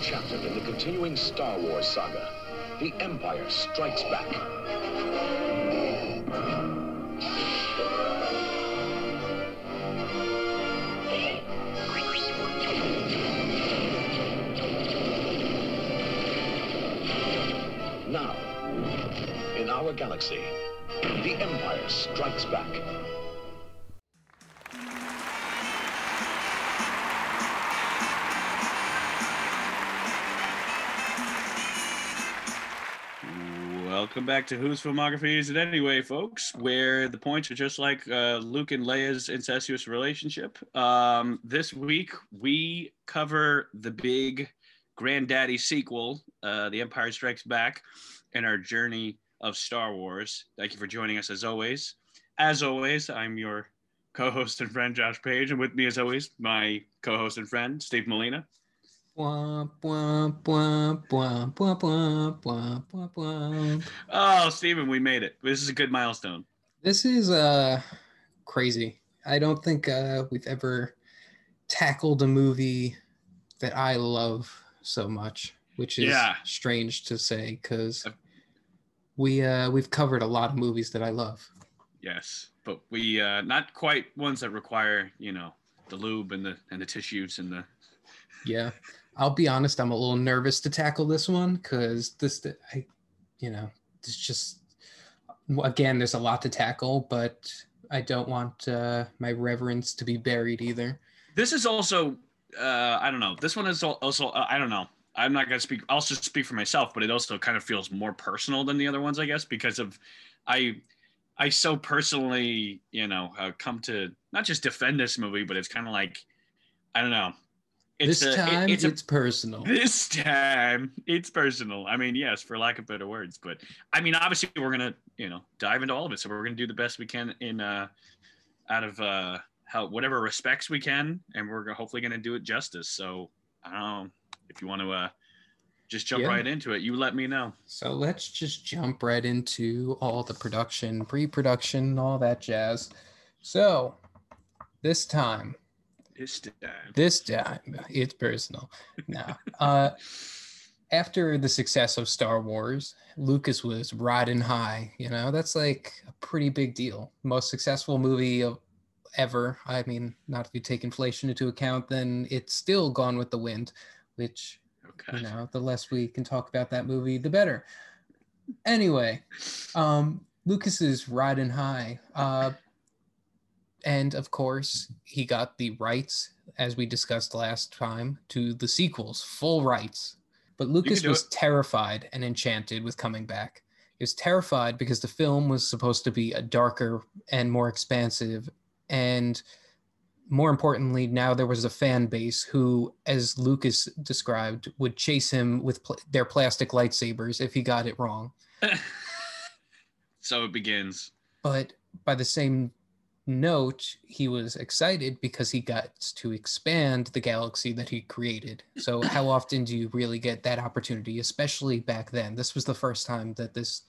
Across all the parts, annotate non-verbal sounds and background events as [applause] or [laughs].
chapter in the continuing Star Wars saga. The Empire Strikes Back. Now, in our galaxy, the Empire Strikes Back. Welcome back to Whose Filmography Is It Anyway, folks, where the points are just like uh, Luke and Leia's incestuous relationship. Um, this week, we cover the big granddaddy sequel, uh, The Empire Strikes Back, in our journey of Star Wars. Thank you for joining us as always. As always, I'm your co host and friend, Josh Page, and with me, as always, my co host and friend, Steve Molina. Oh, Steven, we made it. This is a good milestone. This is uh crazy. I don't think uh we've ever tackled a movie that I love so much, which is Yeah. strange to say because we uh we've covered a lot of movies that I love. Yes, but we uh, not quite ones that require you know the lube and the and the tissues and the. Yeah. I'll be honest, I'm a little nervous to tackle this one because this I you know, it's just again there's a lot to tackle, but I don't want uh my reverence to be buried either. This is also uh, I don't know. This one is also uh, I don't know. I'm not gonna speak. I'll just speak for myself, but it also kind of feels more personal than the other ones, I guess, because of I I so personally you know uh, come to not just defend this movie, but it's kind of like I don't know. This a- it- time it's it's, a personal. This time, it's personal. I mean, yes, for lack of better words, but I mean, obviously, we're gonna, you know, dive into all of it. So we're gonna do the best we can in, uh, out of uh, how whatever respects we can, and we're hopefully gonna do it justice. So I don't know if you want to uh, just jump Yeah. right into it. You let me know. So let's just jump right into all the production, pre-production, all that jazz. So this time, This time. this time it's personal. Now, uh, after the success of Star Wars, Lucas was riding high. You know, that's like a pretty big deal. Most successful movie of ever. I mean, not if you take inflation into account, then it's still Gone with the Wind, which Okay. you know the less we can talk about that movie the better anyway um lucas is riding high uh and of course he got the rights as we discussed last time to the sequels full rights but lucas was it. terrified and enchanted with coming back he was terrified because the film was supposed to be a darker and more expansive and more importantly, now there was a fan base who, as Lucas described, would chase him with pl- their plastic lightsabers if he got it wrong. [laughs] so it begins. But by the same note, he was excited because he got to expand the galaxy that he created. So, [coughs] how often do you really get that opportunity, especially back then? This was the first time that this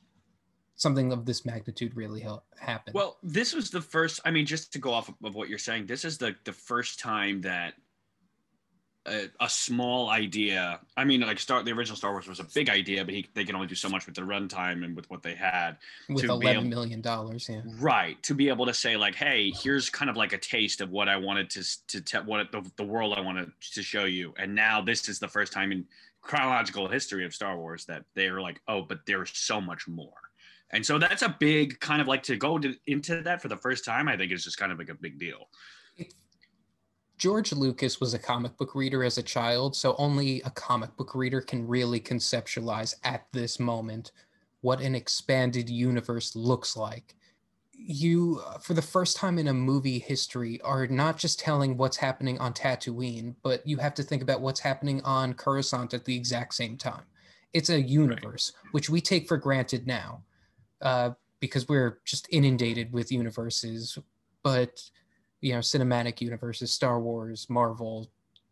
something of this magnitude really hel- happened. Well, this was the first. I mean, just to go off of, of what you're saying, this is the the first time that a, a small idea. I mean, like Star, the original Star Wars was a big idea, but he, they can only do so much with the runtime and with what they had. with eleven able- million dollars, yeah. Right to be able to say like, hey, here's kind of like a taste of what I wanted to to tell what the, the world I wanted to show you, and now this is the first time in chronological history of Star Wars that they're like, oh, but there's so much more. And so that's a big kind of like to go to, into that for the first time. I think is just kind of like a big deal. George Lucas was a comic book reader as a child, so only a comic book reader can really conceptualize at this moment what an expanded universe looks like. You, uh, for the first time in a movie history, are not just telling what's happening on Tatooine, but you have to think about what's happening on Coruscant at the exact same time. It's a universe, which we take for granted now uh, because we're just inundated with universes. But you know, cinematic universes, Star Wars, Marvel.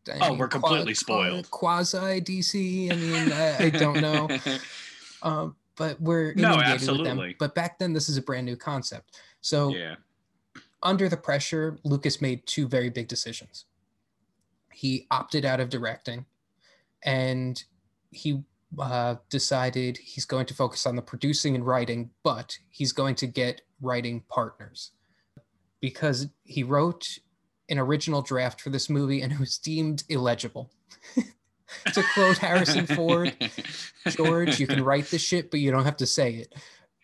I Oh, mean, we're completely spoiled. Quasi DC. I mean, I, [laughs] I don't know. [laughs] Um, but we're No, inundated with absolutely. them. But back then, this is a brand new concept. So yeah. under the pressure, Lucas made two very big decisions. He opted out of directing and he uh, decided he's going to focus on the producing and writing, but he's going to get writing partners because he wrote an original draft for this movie and it was deemed illegible. [laughs] to quote Harrison Ford, George, you can write the shit, but you don't have to say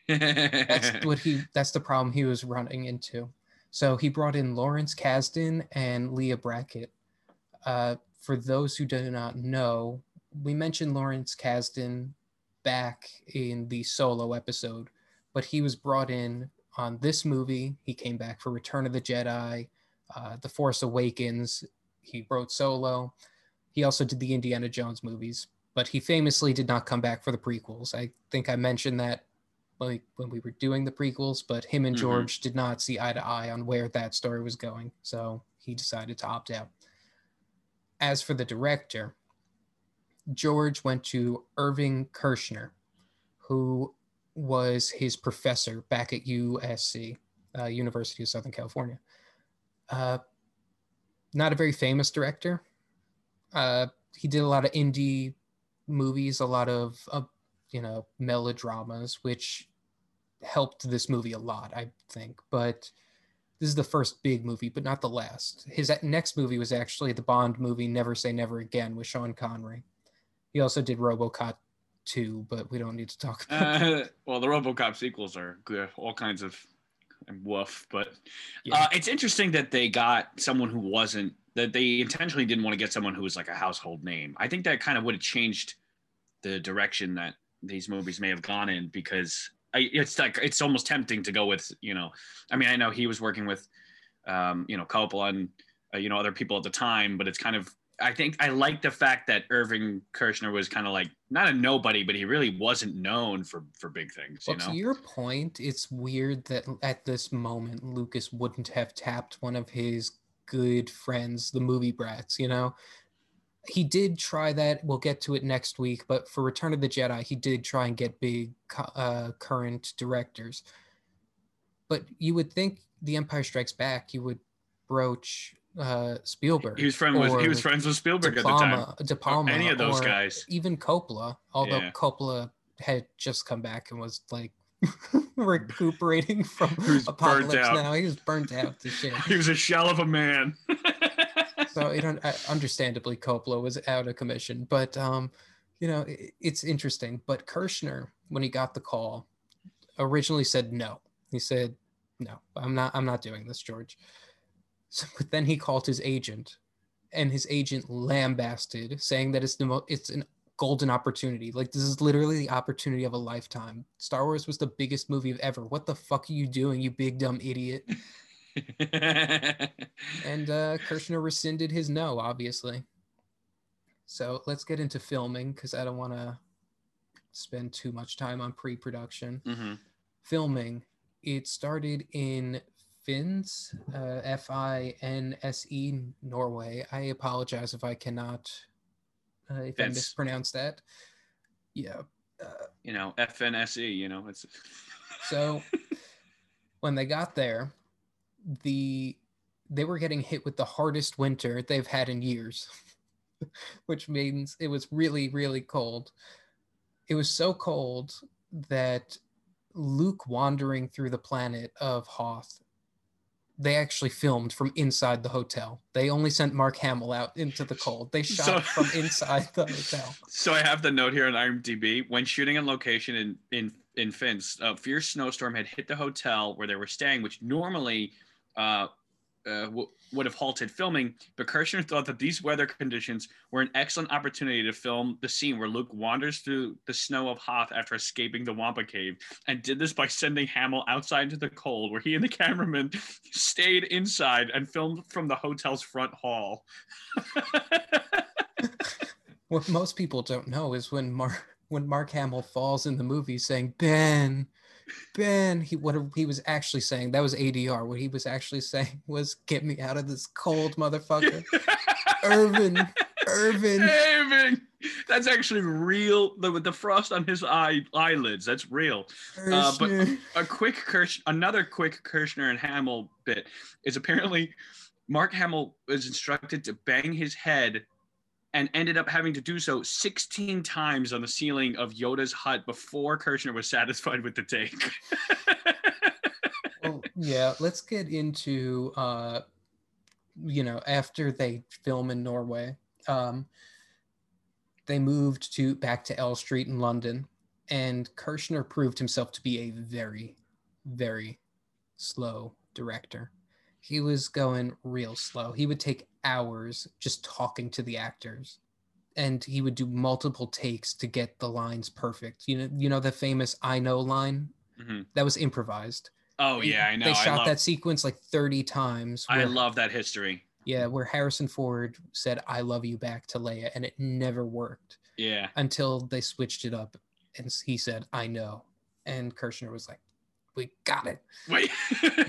it. That's [laughs] what he that's the problem he was running into. So he brought in Lawrence Kasdan and Leigh Brackett. Uh, for those who do not know, we mentioned Lawrence Kasdan back in the solo episode, but he was brought in on this movie. He came back for Return of the Jedi, uh, The Force Awakens. He wrote solo. He also did the Indiana Jones movies, but he famously did not come back for the prequels. I think I mentioned that like when we were doing the prequels, but him and Mhm. George did not see eye to eye on where that story was going, so he decided to opt out. As for the director, George went to Irving Kershner, who was his professor back at USC, uh, University of Southern California. Uh, not a very famous director. Uh, he did a lot of indie movies, a lot of, you know, melodramas, which helped this movie a lot, I think. But this is the first big movie, but not the last. His next movie was actually the Bond movie Never Say Never Again with Sean Connery. He also did RoboCop 2, but we don't need to talk about. Uh, [laughs] well, the RoboCop sequels are good, all kinds of woof. But Yeah. uh, it's interesting that they got someone who wasn't that they intentionally didn't want to get someone who was like a household name. I think that kind of would have changed the direction that these movies may have gone in because I, it's like it's almost tempting to go with you know. I mean, I know he was working with um, you know Coppola and uh, you know other people at the time, but it's kind of I think I like the fact that Irving Kershner was kind of like not a nobody, but he really wasn't known for for big things. Well, you know, to your point, it's weird that at this moment Lucas wouldn't have tapped one of his good friends, the movie brats, you know? He did try that. We'll get to it next week, but for Return of the Jedi, he did try and get big uh, current directors. But you would think The Empire Strikes Back, you would broach uh, Spielberg. he was friend with he was friends with Spielberg De at the time. Palma, De Palma, any of those guys. even Coppola. Although Yeah. Coppola had just come back and was like [laughs] recuperating from Apocalypse. Now. He was burnt out to shit. [laughs] He was a shell of a man. [laughs] So you know, uh, understandably, Coppola was out of commission. But um, you know, i- it's interesting. But Kershner, when he got the call, originally said no. He said, "No, I'm not. I'm not doing this, George." So, but then he called his agent, and his agent lambasted, saying that it's the mo- it's an golden opportunity. Like this is literally the opportunity of a lifetime. Star Wars was the biggest movie of ever. What the fuck are you doing, you big dumb idiot? [laughs] And uh, Kershner rescinded his no, obviously. So let's get into filming because I don't want to spend too much time on pre production. Mhm. Filming, it started in Finns, uh, F I N S E, Norway. I apologize if I cannot, uh, if I mispronounce that. Yeah. Uh, You know, FNSE. You know, it's [laughs] So when they got there, the they were getting hit with the hardest winter they've had in years, [laughs] which means it was really, really cold. It was so cold that Luke wandering through the planet of Hoth, they actually filmed from inside the hotel. They only sent Mark Hamill out into the cold. They shot So- from [laughs] inside the hotel. So I have the note here on IMDb. When shooting on location in in in Finns, a fierce snowstorm had hit the hotel where they were staying, which normally uh, uh, w- would have halted filming. But Kershner thought that these weather conditions were an excellent opportunity to film the scene where Luke wanders through the snow of Hoth after escaping the Wampa Cave, and did this by sending Hamill outside into the cold, where he and the cameraman [laughs] stayed inside and filmed from the hotel's front hall. [laughs] What most people don't know is when Mark when Mark Hamill falls in the movie saying Ben, Ben, he what he was actually saying that was ADR. What he was actually saying [laughs] was "Get me out of this cold, motherfucker." [laughs] Irvin, Irvin. Irving. That's actually real. The, the frost on his eye eyelids, that's real. Uh, but- Kershner. A quick Kirsch, another quick Kershner and Hamill bit is apparently Mark Hamill was instructed to bang his head and ended up having to do so 16 times on the ceiling of Yoda's hut before Kershner was satisfied with the take. well, yeah, let's get into uh you know, after they film in Norway, um they moved to back to Elstree in London and Kershner proved himself to be a very very slow director. He was going real slow. He would take hours just talking to the actors and he would do multiple takes to get the lines perfect. You know, you know the famous "I know" line Mhm. that was improvised. Oh yeah, I know. They shot love, that sequence like thirty times. I love that history. Yeah, where Harrison Ford said "I love you" back to Leia, and it never worked Yeah. until they switched it up, and he said "I know," and Kershner was like, "We got it." Wait.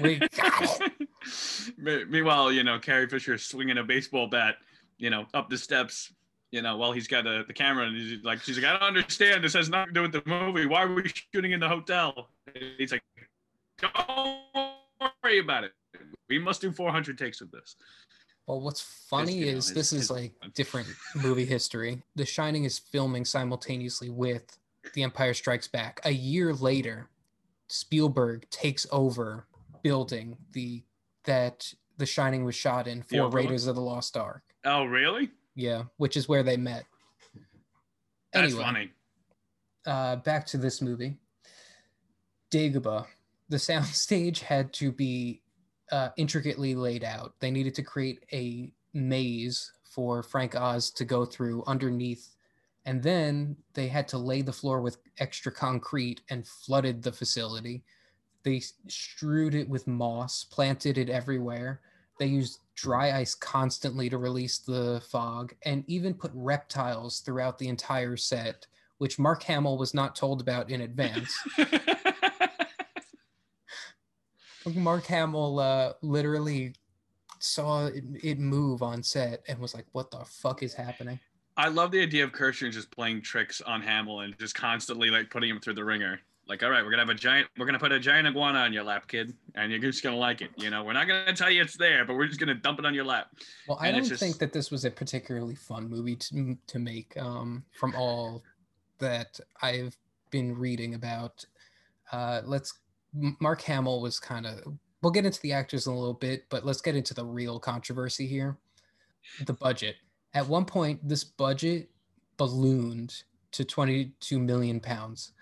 We got Me- [laughs] [laughs] Meanwhile, you know, Carrie Fisher is swinging a baseball bat, you know, up the steps, you know, while he's got the, the camera, and he's like, she's like, I don't understand. This has nothing to do with the movie. Why are we shooting in the hotel? And he's like, don't worry about it. We must do 400 takes of this. Well, what's funny you know, is his- this is his- like [laughs] different movie history. The Shining is filming simultaneously with The Empire Strikes Back. A year later, Spielberg takes over building the that The Shining was shot in for overlook? Raiders of the Lost Ark. Oh, really? Yeah, which is where they met. That's Anyway. funny. uh, back to this movie. Dagobah, the soundstage [laughs] had to be uh, intricately laid out. They needed to create a maze for Frank Oz to go through underneath, and then they had to lay the floor with extra concrete and flooded the facility. They strewed it with moss, planted it everywhere. They used dry ice constantly to release the fog, and even put reptiles throughout the entire set which Mark Hamill was not told about in advance. [laughs] Mark Hamill uh, literally saw it, it move on set and was like, "What the fuck is happening?" I love the idea of Kershner just playing tricks on Hamill and just constantly like putting him through the ringer. Like, all right, we're gonna have a giant, we're gonna put a giant iguana on your lap, kid, and you're just gonna like it. You know, we're not gonna tell you it's there, but we're just gonna dump it on your lap. Well, I And don't just- think that this was a particularly fun movie to to make. Um, from all that I've been reading about, uh, let's. Mark Hamill was kind of. We'll get into the actors in a little bit, but let's get into the real controversy here. The budget. At one point, this budget ballooned to 22 million pounds.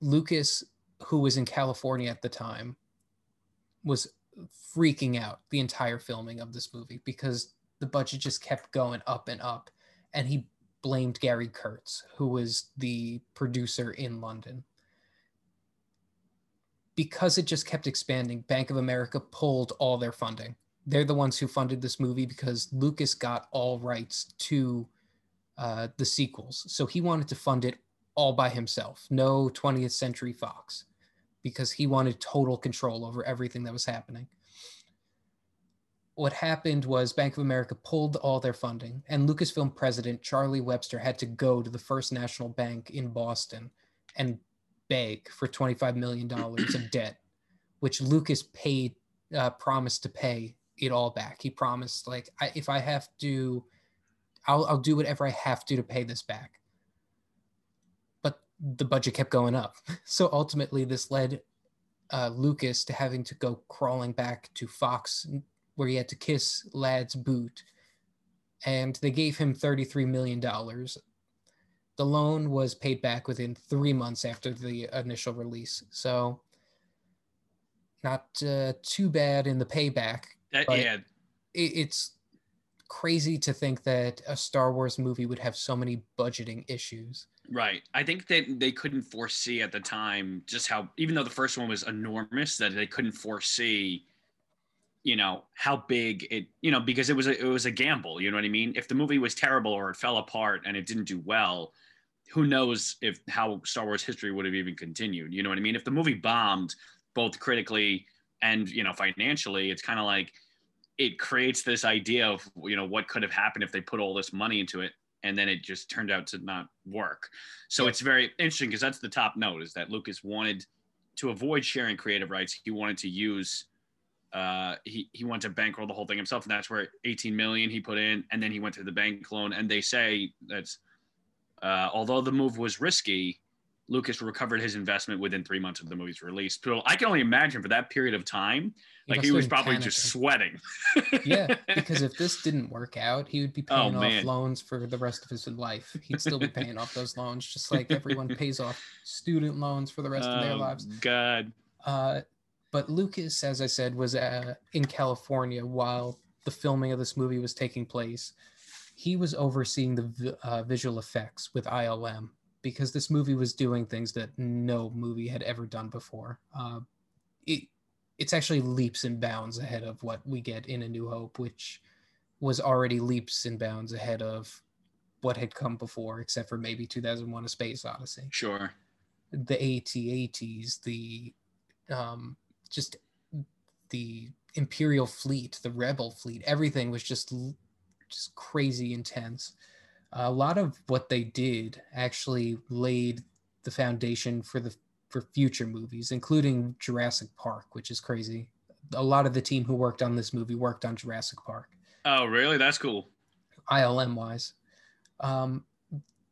Lucas, who was in California at the time, was freaking out the entire filming of this movie because the budget just kept going up and up. And he blamed Gary Kurtz, who was the producer in London. Because it just kept expanding, Bank of America pulled all their funding. They're the ones who funded this movie because Lucas got all rights to uh, the sequels. So he wanted to fund it all by himself, no 20th Century Fox, because he wanted total control over everything that was happening what happened was Bank of America pulled all their funding, and Lucasfilm president Charlie Webster had to go to the First National Bank in Boston and beg for $25 million of [clears throat] debt, which Lucas paid, uh, promised to pay it all back. He promised, like, I, if I have to, I'll, I'll do whatever I have to to pay this back. The budget kept going up. [laughs] So ultimately, this led uh, Lucas to having to go crawling back to Fox where he had to kiss Ladd's boot, and they gave him $33 million. The loan was paid back within three months after the initial release. So, not uh, too bad in the payback. That, yeah, It, it's crazy to think that a Star Wars movie would have so many budgeting issues. Right. I think that they couldn't foresee at the time just how, even though the first one was enormous, that they couldn't foresee, you know, how big it, you know, because it was a, it was a gamble. You know what I mean? If the movie was terrible or it fell apart and it didn't do well, who knows if how Star Wars history would have even continued? You know what I mean? If the movie bombed both critically and you know financially, it's kind of like it creates this idea of you know what could have happened if they put all this money into it and then it just turned out to not work. So Yeah. it's very interesting because that's the top note is that Lucas wanted to avoid sharing creative rights. He wanted to use uh, he he wanted to bankroll the whole thing himself, and that's where 18 million he put in, and then he went to the bank loan. And they say that's uh, although the move was risky, Lucas recovered his investment within three months of the movie's release. So I can only imagine for that period of time, He like he was probably panicking. just sweating. yeah, [laughs] because if this didn't work out, he would be Oh, paying off man. loans for the rest of his life. He'd still be paying off those loans, just like everyone [laughs] pays off student loans for the rest of their Oh, lives. God. Uh, but Lucas, as I said, was uh, in California while the filming of this movie was taking place. He was overseeing the uh, visual effects with ILM because this movie was doing things that no movie had ever done before. Uh, it, it's actually leaps and bounds ahead of what we get in A New Hope, which was already leaps and bounds ahead of what had come before, except for maybe 2001: A Space Odyssey Sure. the AT-ATs, the um, just the Imperial fleet, the Rebel fleet, everything was just just crazy intense. A lot of what they did actually laid the foundation for the for future movies, including Jurassic Park, which is crazy. A lot of the team who worked on this movie worked on Jurassic Park. Oh, really? That's cool. ILM wise. Um,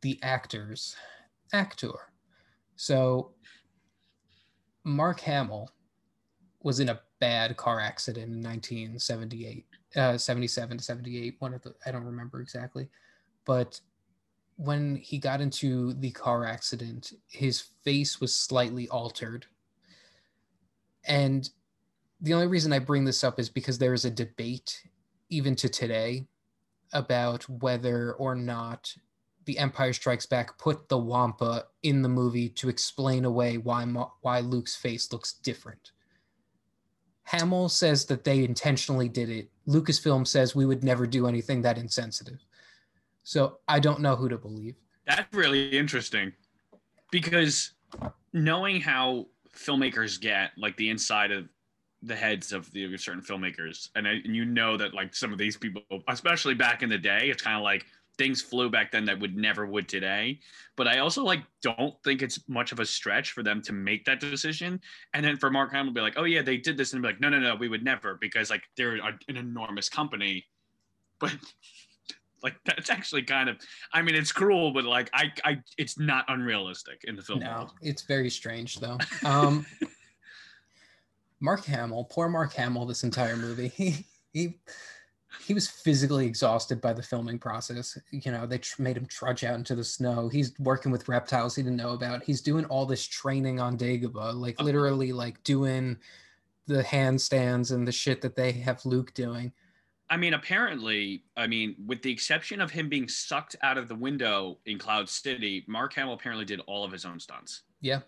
the actors, actor. So Mark Hamill was in a bad car accident in 1978, uh, 77 to 78. One of the, I don't remember exactly, but when he got into the car accident, his face was slightly altered. And the only reason I bring this up is because there is a debate, even to today, about whether or not the Empire Strikes Back put the Wampa in the movie to explain away why why Luke's face looks different. Hamill says that they intentionally did it. Lucasfilm says we would never do anything that insensitive. So I don't know who to believe. That's really interesting because knowing how filmmakers get like the inside of the heads of the certain filmmakers, and, I, and you know that like some of these people, especially back in the day, it's kind of like things flew back then that would never would today. But I also like don't think it's much of a stretch for them to make that decision, and then for Mark Hamill be like, oh yeah, they did this, and be like, no, no, no, we would never because like they're an enormous company, but. Like that's actually kind of, I mean, it's cruel, but like I, I, it's not unrealistic in the film No, world. it's very strange though. [laughs] Um, Mark Hamill, poor Mark Hamill, this entire movie, he he he was physically exhausted by the filming process. You know, they tr- made him trudge out into the snow. He's working with reptiles he didn't know about. He's doing all this training on Dagobah, like Oh. literally like doing the handstands and the shit that they have Luke doing. I mean, apparently, I mean, with the exception of him being sucked out of the window in Cloud City, Mark Hamill apparently did all of his own stunts. Yeah.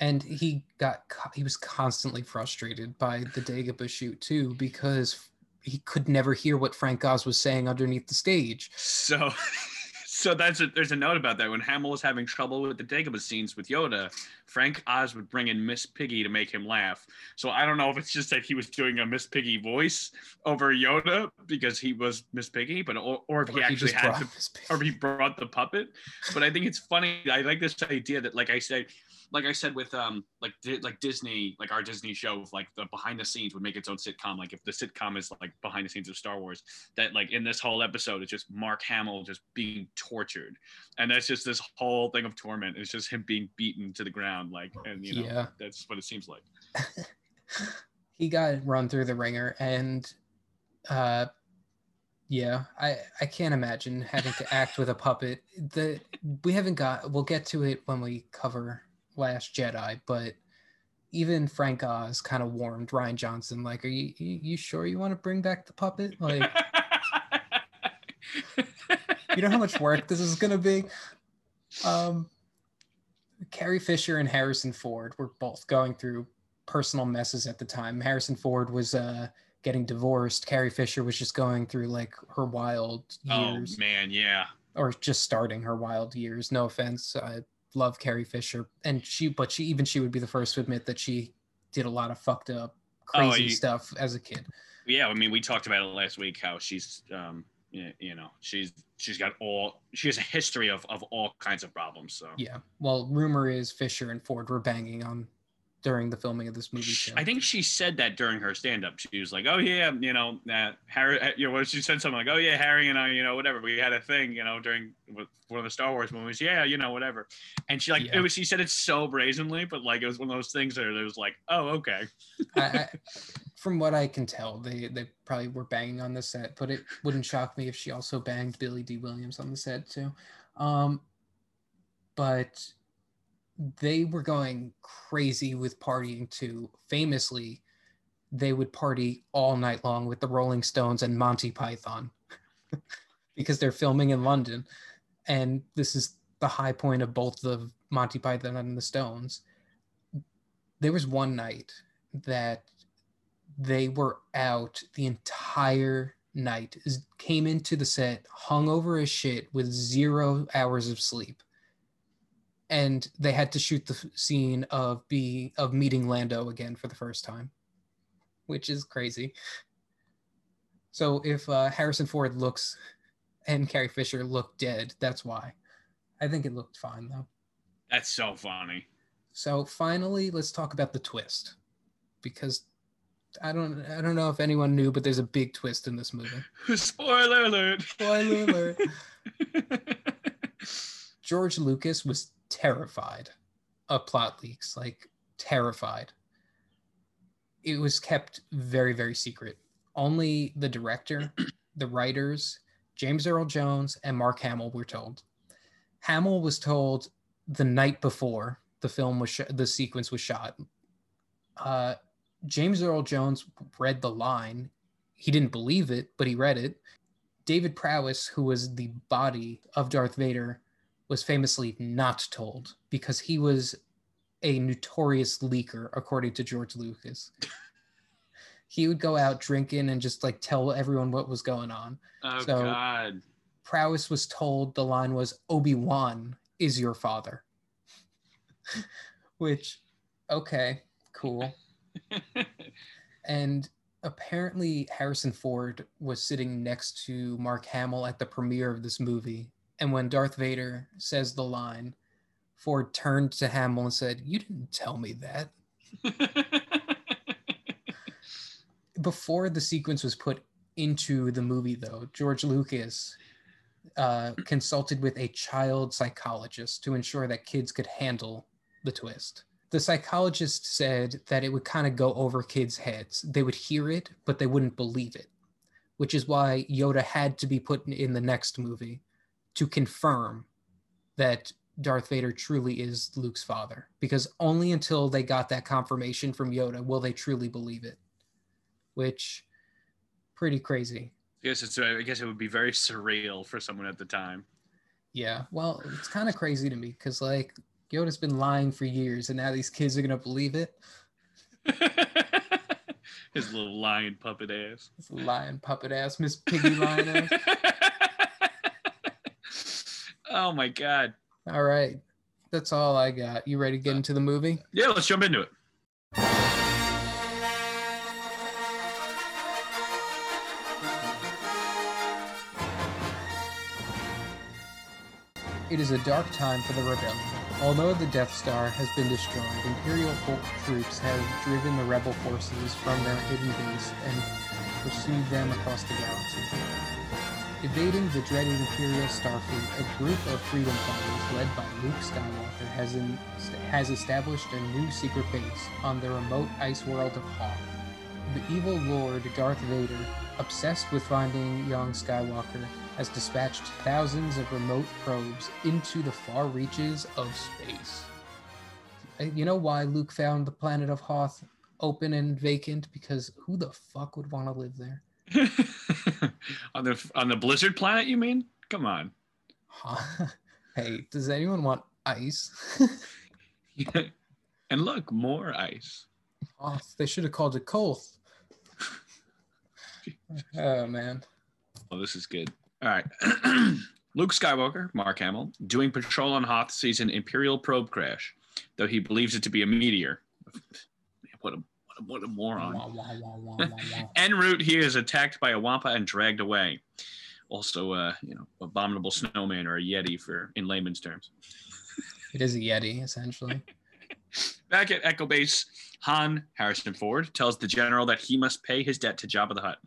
And he got he was constantly frustrated by the Dagobah shoot too because he could never hear what Frank Oz was saying underneath the stage. So, [laughs] so that's a, there's a note about that. When Hamill was having trouble with the Dagobah scenes with Yoda, Frank Oz would bring in Miss Piggy to make him laugh. So I don't know if it's just that he was doing a Miss Piggy voice over Yoda because he was Miss Piggy, but or, or if he Or actually had to or he brought the puppet. But I think it's funny. I like this idea that, like I said, like I said with um like like Disney, like our Disney show, like the behind the scenes would make its own sitcom. Like if the sitcom is like behind the scenes of Star Wars, that like in this whole episode, it's just Mark Hamill just being tortured, and that's just this whole thing of torment. It's just him being beaten to the ground, like and you know Yeah. that's what it seems like. [laughs] he got run through the ringer and uh yeah i i can't imagine having to act with a puppet the we haven't got we'll get to it when we cover last jedi but even frank oz kind of warned rian johnson like are you you, you sure you want to bring back the puppet? Like [laughs] you know how much work this is going to be? Um carrie fisher and harrison ford were both going through personal messes at the time. Harrison ford was uh getting divorced. Carrie fisher was just going through like her wild years. oh years. man, yeah. or just starting her wild years. No offense i love carrie fisher and she but she even she would be the first to admit that she did a lot of fucked up Oh, crazy you- stuff as a kid yeah i mean we talked about it last week how she's um you know she's she's got all she has a history of of all kinds of problems so Yeah. Well, rumor is Fisher and Ford were banging on during the filming of this movie. I think she said that during her stand-up. She was like, "Oh yeah, you know, uh, Harry, you know, what she said something like, "Oh yeah, Harry and I, you know, whatever. We had a thing, you know, during one of the Star Wars movies. Yeah, you know, whatever." And she like Yeah. it was. She said it so brazenly, but like it was one of those things that it was like, "Oh okay." I, I, [laughs] from what I can tell, they they probably were banging on the set, but it wouldn't shock me if she also banged Billy Dee Williams on the set too. Um, but they were going crazy with partying too. Famously, they would party all night long with the Rolling Stones and Monty Python [laughs] because they're filming in London, and this is the high point of both the Monty Python and the Stones. There was one night that they were out the entire night came into the set hung over as shit with zero hours of sleep and they had to shoot the scene of be of meeting lando again for the first time which is crazy so if uh, harrison ford looks and carrie fisher look dead that's why i think it looked fine though That's so funny. so finally, let's talk about the twist, because I don't I don't know if anyone knew, but there's a big twist in this movie. [laughs] Spoiler alert. Spoiler alert. [laughs] George Lucas was terrified of plot leaks, like terrified. It was kept very very secret. Only the director, [clears throat] the writers, James Earl Jones, and Mark Hamill were told. Hamill was told the night before the film was sh- the sequence was shot. Uh, James Earl Jones read the line. He didn't believe it, but he read it. David Prowse, who was the body of Darth Vader, was famously not told because he was a notorious leaker, according to George Lucas. [laughs] he would go out drinking and just like tell everyone what was going on. Oh So- God. Prowse was told the line was Obi Wan is your father. [laughs] Which, okay, cool. [laughs] And apparently, Harrison Ford was sitting next to Mark Hamill at the premiere of this movie. And when Darth Vader says the line, Ford turned to Hamill and said, You didn't tell me that. [laughs] Before the sequence was put into the movie, though, George Lucas uh, consulted with a child psychologist to ensure that kids could handle the twist. The psychologist said that it would kind of go over kids' heads. They would hear it, but they wouldn't believe it, which is why Yoda had to be put in- in the next movie to confirm that Darth Vader truly is Luke's father. Because only until they got that confirmation from Yoda will they truly believe it, which pretty crazy. I guess it's. I guess it would be very surreal for someone at the time. Yeah, well, it's kind of crazy to me because like Yoda's been lying for years, and now these kids are gonna believe it. [laughs] His little lion puppet ass. His lion puppet ass, Miss Piggy lion ass. [laughs] oh my god. All right, that's all I got. You ready to get uh, into the movie? Yeah, let's jump into it. It is a dark time for the rebellion. Although the Death Star has been destroyed, Imperial troops have driven the rebel forces from their hidden base and pursued them across the galaxy. Evading the dreaded Imperial Starfleet, a group of freedom fighters led by Luke Skywalker has, in, has established a new secret base on the remote ice world of Hoth. The evil Lord Darth Vader, obsessed with finding young Skywalker, has dispatched thousands of remote probes into the far reaches of space. Uh, You know why Luke found the planet of Hoth open and vacant? Because who the fuck would want to live there? [laughs] [laughs] on the on the blizzard planet, you mean? Come on. [laughs] Hey, does anyone want ice? [laughs] and look, more ice. Hoth. They should have called it Koth. Oh man. Oh, this is good. All right. [clears throat] Luke Skywalker, Mark Hamill, doing patrol on Hoth sees an Imperial probe crash, though he believes it to be a meteor. What a what a, moron. En route, he is attacked by a Wampa and dragged away. Also, uh, you know, abominable snowman or a Yeti for in layman's terms. [laughs] It is a Yeti, essentially. [laughs] Back at Echo Base, Han Harrison Ford tells the general that he must pay his debt to Jabba the Hutt.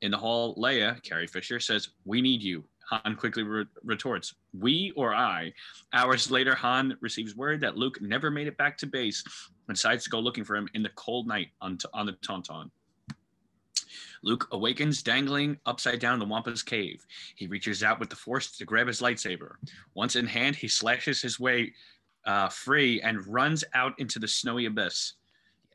In the hall, Leia, Carrie Fisher, says, We need you. Han quickly re- retorts, We or I? Hours later, Han receives word that Luke never made it back to base and decides to go looking for him in the cold night on, t- on the Tauntaun. Luke awakens dangling upside down in the Wampa's cave. He reaches out with the Force to grab his lightsaber. Once in hand, he slashes his way uh, free and runs out into the snowy abyss.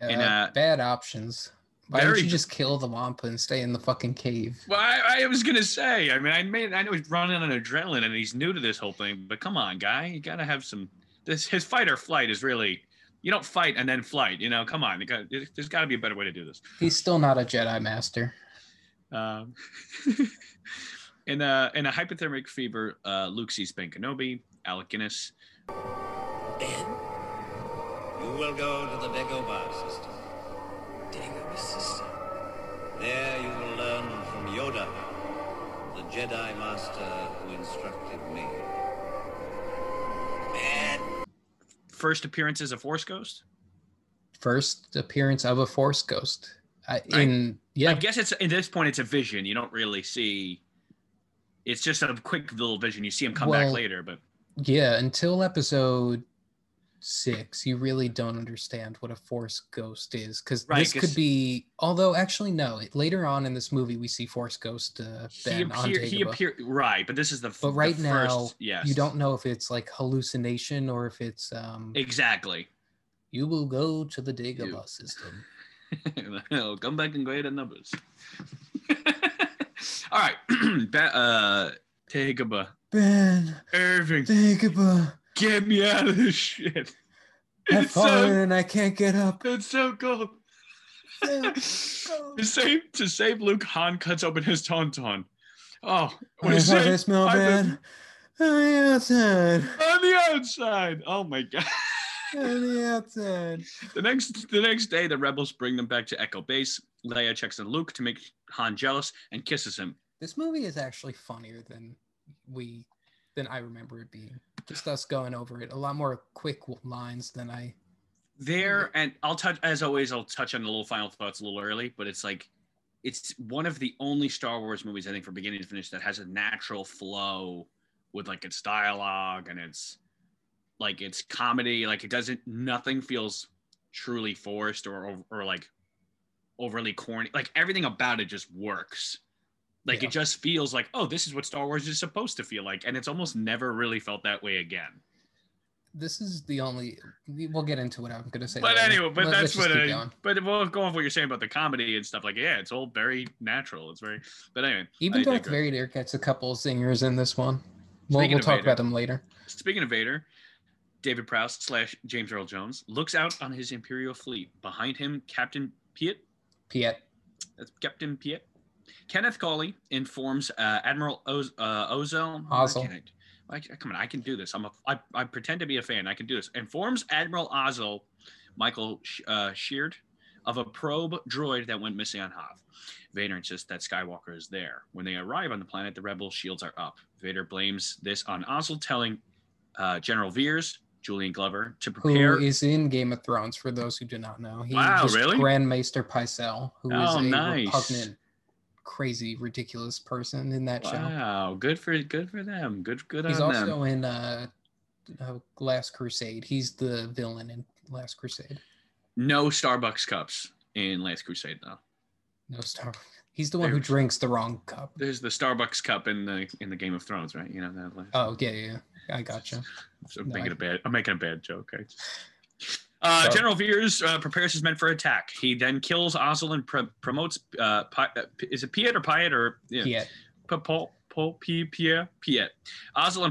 Yeah, In a- bad options. Why Very- don't you just kill the Wampa and stay in the fucking cave? Well, I, I was gonna say. I mean, I made. I know he's running on adrenaline and he's new to this whole thing, but come on, guy, you gotta have some. This his fight or flight is really. You don't fight and then flight. You know, come on. You got, there's got to be a better way to do this. He's still not a Jedi Master. Um, [laughs] in a in a hypothermic fever, uh, Luke sees Ben Kenobi, Alec Guinness. Ben, you will go to the Dagobah system. Dagobah system? There you will learn from Yoda, the Jedi Master who instructed me. Ben! First appearance as a Force Ghost. First appearance of a Force Ghost. I, I- in yeah, I guess it's at this point it's a vision. You don't really see. It's just a quick little vision. You see him come back later, but yeah. Until episode six, you really don't understand what a Force Ghost is because Right, this could be. Although actually, no. Later on in this movie, we see Force Ghost uh, he appeared. He appeared right, but this is the. But the right first, now, yes, You don't know if it's like hallucination or if it's um. exactly. You will go to the Dagobah system. [laughs] He'll come back in greater numbers. [laughs] All right, [clears throat] ba- uh, Dagobah, Ben, Irving, Dagobah. Get me out of this shit. I've It's so, and I can't get up. it's so cold. [laughs] to save to save Luke, Han cuts open his tauntaun. Oh, what is I I it? smell I've bad. been- On the outside. On the outside. Oh my god. On the outside. The next the next day, the rebels bring them back to Echo Base. Leia checks on Luke to make Han jealous and kisses him. This movie is actually funnier than we than I remember it being. Just us going over it. A lot more quick lines than I There and I'll touch as always. I'll touch on the little final thoughts a little early, but it's like it's one of the only Star Wars movies I think from beginning to finish that has a natural flow with like its dialogue and its like its comedy. Like it doesn't. Nothing feels truly forced or or, or like overly corny. Like everything about it just works. Like Yeah. it just feels like, oh, this is what Star Wars is supposed to feel like, and it's almost never really felt that way again. this is the only we'll get into what I'm gonna say. But later. anyway, but Let- that's what I. But we'll go off what you're saying about the comedy and stuff. Like, yeah, it's all very natural. It's very. But anyway, Even I Darth digress. Vader gets a couple zingers in this one. We'll, we'll talk Vader. about them later. Speaking of Vader, David Prowse slash James Earl Jones looks out on his Imperial fleet. Behind him, Captain Piet. Piet. That's Captain Piet. Kenneth Colley informs uh, Admiral Oz, uh, Ozzel. I- I- come on, I can do this. I'm a. I, I pretend to be a fan. I can do this. Informs Admiral Ozzel, Michael Sh- uh, Sheard, of a probe droid that went missing on Hoth. Vader insists that Skywalker is there. When they arrive on the planet, the rebel shields are up. Vader blames this on Ozzel, telling uh, General Veers, Julian Glover, to prepare. is in Game of Thrones for those who do not know. He Wow, really? Grand Maester Pycelle, who is Oh, a nice. repugnant, crazy, ridiculous person in that show. wow, good for good for them. Good good He's on them. also in uh, uh, Last Crusade. He's the villain in Last Crusade. No Starbucks cups in Last Crusade though. No star. He's the one who drinks the wrong cup. There's the Starbucks cup in the in the Game of Thrones, right? You know that. Last, Oh yeah, yeah. I gotcha. so I'm no, making I- a bad. I'm making a bad joke. Right? Uh, General Veers uh, prepares his men for attack. He then kills Ozzel and pr- promotes. Uh, Pi- uh, is it Piet or Piet or yeah? Piet. Paul Paul P Pierre Piet.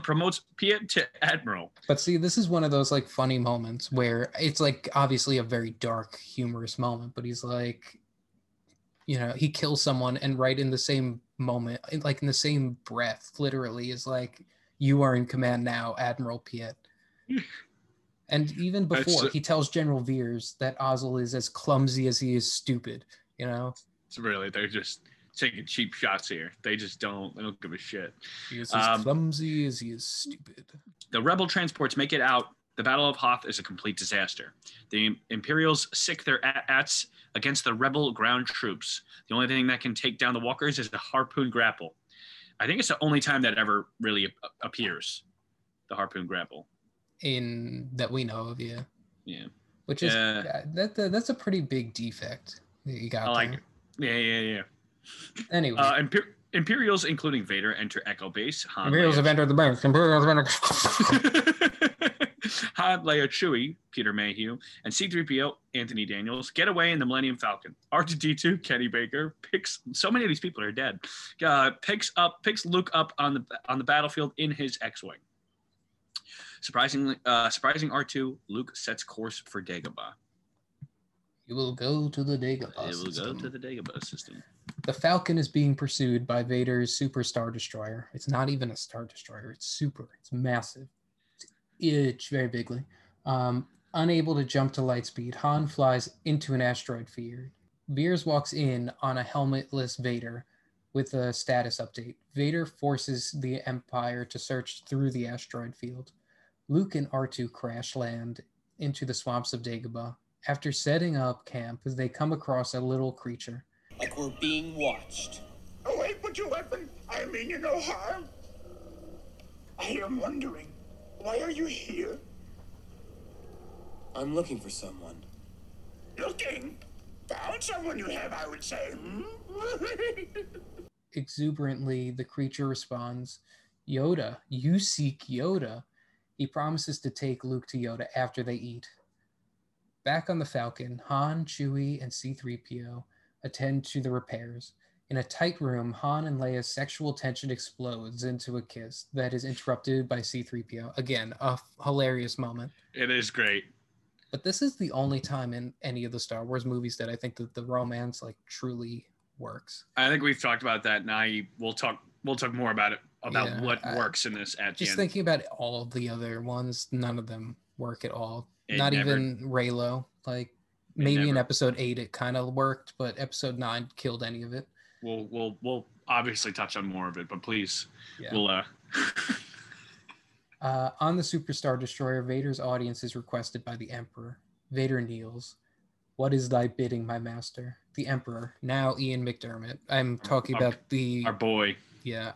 Promotes Piet to admiral. But see, this is one of those like funny moments where it's like obviously a very dark, humorous moment, but he's like, you know, he kills someone and right in the same moment, like in the same breath, literally is like, you are in command now, Admiral Piet. [laughs] And even before, so- he tells General Veers that Ozzel is as clumsy as he is stupid. You know, It's really they're just taking cheap shots here. They just don't. They don't give a shit. he is as Um, clumsy as he is stupid. The rebel transports make it out The Battle of Hoth is a complete disaster. The Imperials sic their ats against the rebel ground troops. The only thing that can take down the walkers is the harpoon grapple. I think it's the only time that ever really appears, the harpoon grapple. In that we know of, yeah. Yeah. Which is yeah, that, that that's a pretty big defect that you got I like there. it. Yeah, yeah, yeah. Anyway, Uh, Imper- Imperials, including Vader, enter Echo Base. Han, Imperials Leia, have entered the bank. Imperials have entered. [laughs] Han, Leia, Chewie, Peter Mayhew, and C-3PO, Anthony Daniels, get away in the Millennium Falcon. R2-D2, Kenny Baker, picks so many of these people are dead. Uh, picks up, picks Luke up on the on the battlefield in his X-wing. Surprisingly, uh, surprising R2, Luke sets course for Dagobah. you will go to the Dagobah It will go system. to the Dagobah system. The Falcon is being pursued by Vader's Super Star Destroyer. It's not even a Star Destroyer. It's super. It's massive. It's very bigly. Um, unable to jump to light speed, Han flies into an asteroid field. Beers walks in on a helmetless Vader with a status update. Vader forces the Empire to search through the asteroid field. Luke and R2 crash land into the swamps of Dagobah. After setting up camp, they come across a little creature. Like we're being watched. Away, put your weapon. I mean you no harm. I am wondering, why are you here? I'm looking for someone. Looking? Found someone you have, I would say. Hmm? [laughs] Exuberantly, the creature responds, Yoda, you seek Yoda. He promises to take Luke to Yoda after they eat. Back on the Falcon, Han, Chewie, and C3PO attend to the repairs. In a tight room, Han and Leia's sexual tension explodes into a kiss that is interrupted by C3PO. Again, a f- hilarious moment. It is great. But this is the only time in any of the Star Wars movies that I think that the romance like truly works. I think we've talked about that. and you- we'll talk. We'll talk more about it about Yeah, what I- works in this at Just thinking about all of the other ones, none of them work at all. It Not never- even Reylo. Like maybe in episode eight it kind of worked, but episode nine killed any of it. We'll we'll we'll obviously touch on more of it, but please, Yeah. we'll uh. [laughs] Uh, on the Superstar Destroyer, Vader's audience is requested by the Emperor. Vader kneels. What is thy bidding, my master? The Emperor, now Ian McDiarmid. I'm talking Our- about the our boy. Yeah.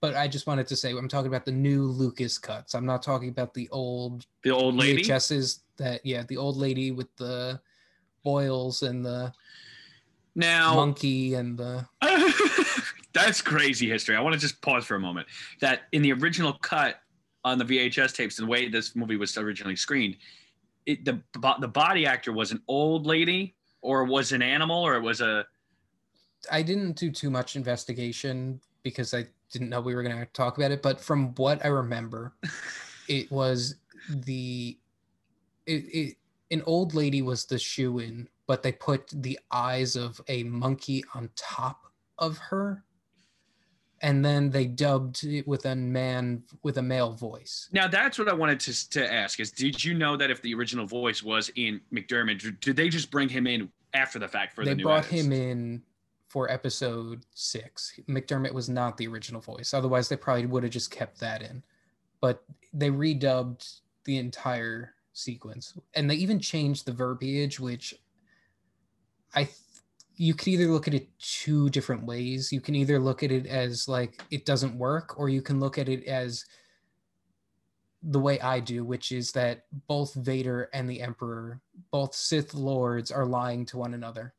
But I just wanted to say I'm talking about the new Lucas cuts. I'm not talking about the old The old lady. VHSs that yeah, the old lady with the boils and the Now monkey and the [laughs] that's crazy history. I want to just pause for a moment. That in the original cut on the VHS tapes, the way this movie was originally screened, it the the body actor was an old lady or was an animal or it was a I didn't do too much investigation because I didn't know we were going to talk about it. But from what I remember, [laughs] it was the it, it an old lady was the shoe in, but they put the eyes of a monkey on top of her, and then they dubbed it with a man with a male voice. Now that's what I wanted to, to ask is did you know that if the original voice was Ian McDiarmid, did- they just bring him in after the fact for they the new brought edits? him in for episode six. McDiarmid was not the original voice. Otherwise, they probably would have just kept that in. But they redubbed the entire sequence, and they even changed the verbiage, which I th- you could either look at it two different ways. You can either look at it as like it doesn't work, or you can look at it as the way I do, which is that both Vader and the Emperor, both Sith lords, are lying to one another.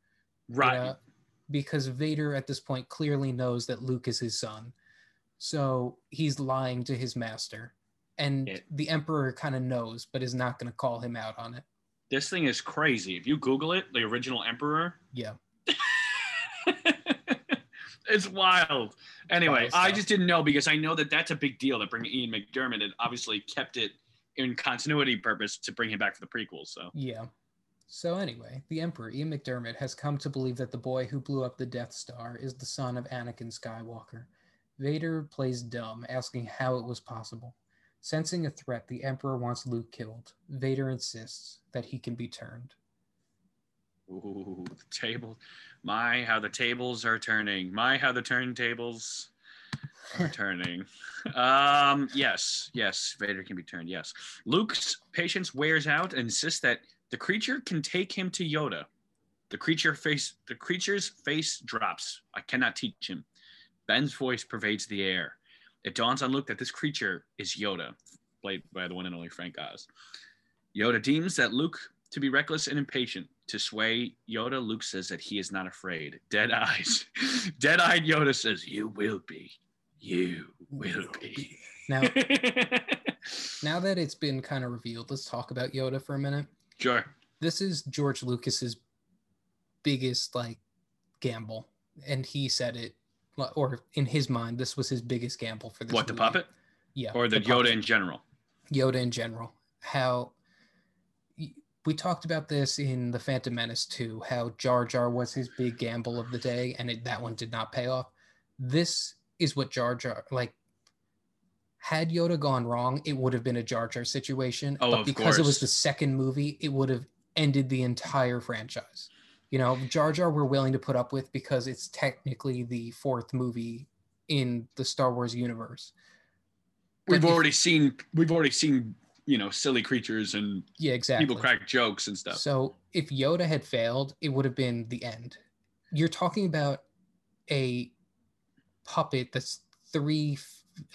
right. Yeah, because Vader at this point clearly knows that Luke is his son. So he's lying to his master. And Yeah. the Emperor kind of knows, but is not going to call him out on it. This thing is crazy. If you Google it, the original Emperor, Yeah. [laughs] it's wild. Anyway, I just didn't know because I know that that's a big deal that bring Ian McDiarmid and obviously kept it in continuity purpose to bring him back for the prequels. So Yeah. So anyway, the Emperor, Ian McDiarmid, has come to believe that the boy who blew up the Death Star is the son of Anakin Skywalker. Vader plays dumb, asking how it was possible. Sensing a threat, the Emperor wants Luke killed. Vader insists that he can be turned. Ooh, the table. My, how the tables are turning. My, how the turntables. Are [laughs] turning. Um, yes, yes, Vader can be turned. Yes, Luke's patience wears out and insists that the creature can take him to Yoda. The creature face, the creature's face drops. I cannot teach him. Ben's voice pervades the air. It dawns on Luke that this creature is Yoda, played by the one and only Frank Oz. Yoda deems that Luke to be reckless and impatient. To sway Yoda, Luke says that he is not afraid. Dead eyes. [laughs] Dead eyed Yoda says, You will be. You will be. Now, [laughs] now that it's been kind of revealed, let's talk about Yoda for a minute. Sure. This is George Lucas's biggest like gamble, and he said it, or in his mind, this was his biggest gamble for this. What, the puppet? Yeah, Or the, Yoda puppet. in general? Yoda in general. How we talked about this in the Phantom Menace too. How Jar Jar was his big gamble of the day, and it, that one did not pay off. This is what Jar Jar like. Had Yoda gone wrong, it would have been a Jar Jar situation. Oh, but because it was the second movie, it would have ended the entire franchise. You know, Jar Jar we're willing to put up with because it's technically the fourth movie in the Star Wars universe. We've But if- already seen, we've already seen, you know, silly creatures and Yeah, exactly. people crack jokes and stuff. So if Yoda had failed, it would have been the end. You're talking about a puppet that's three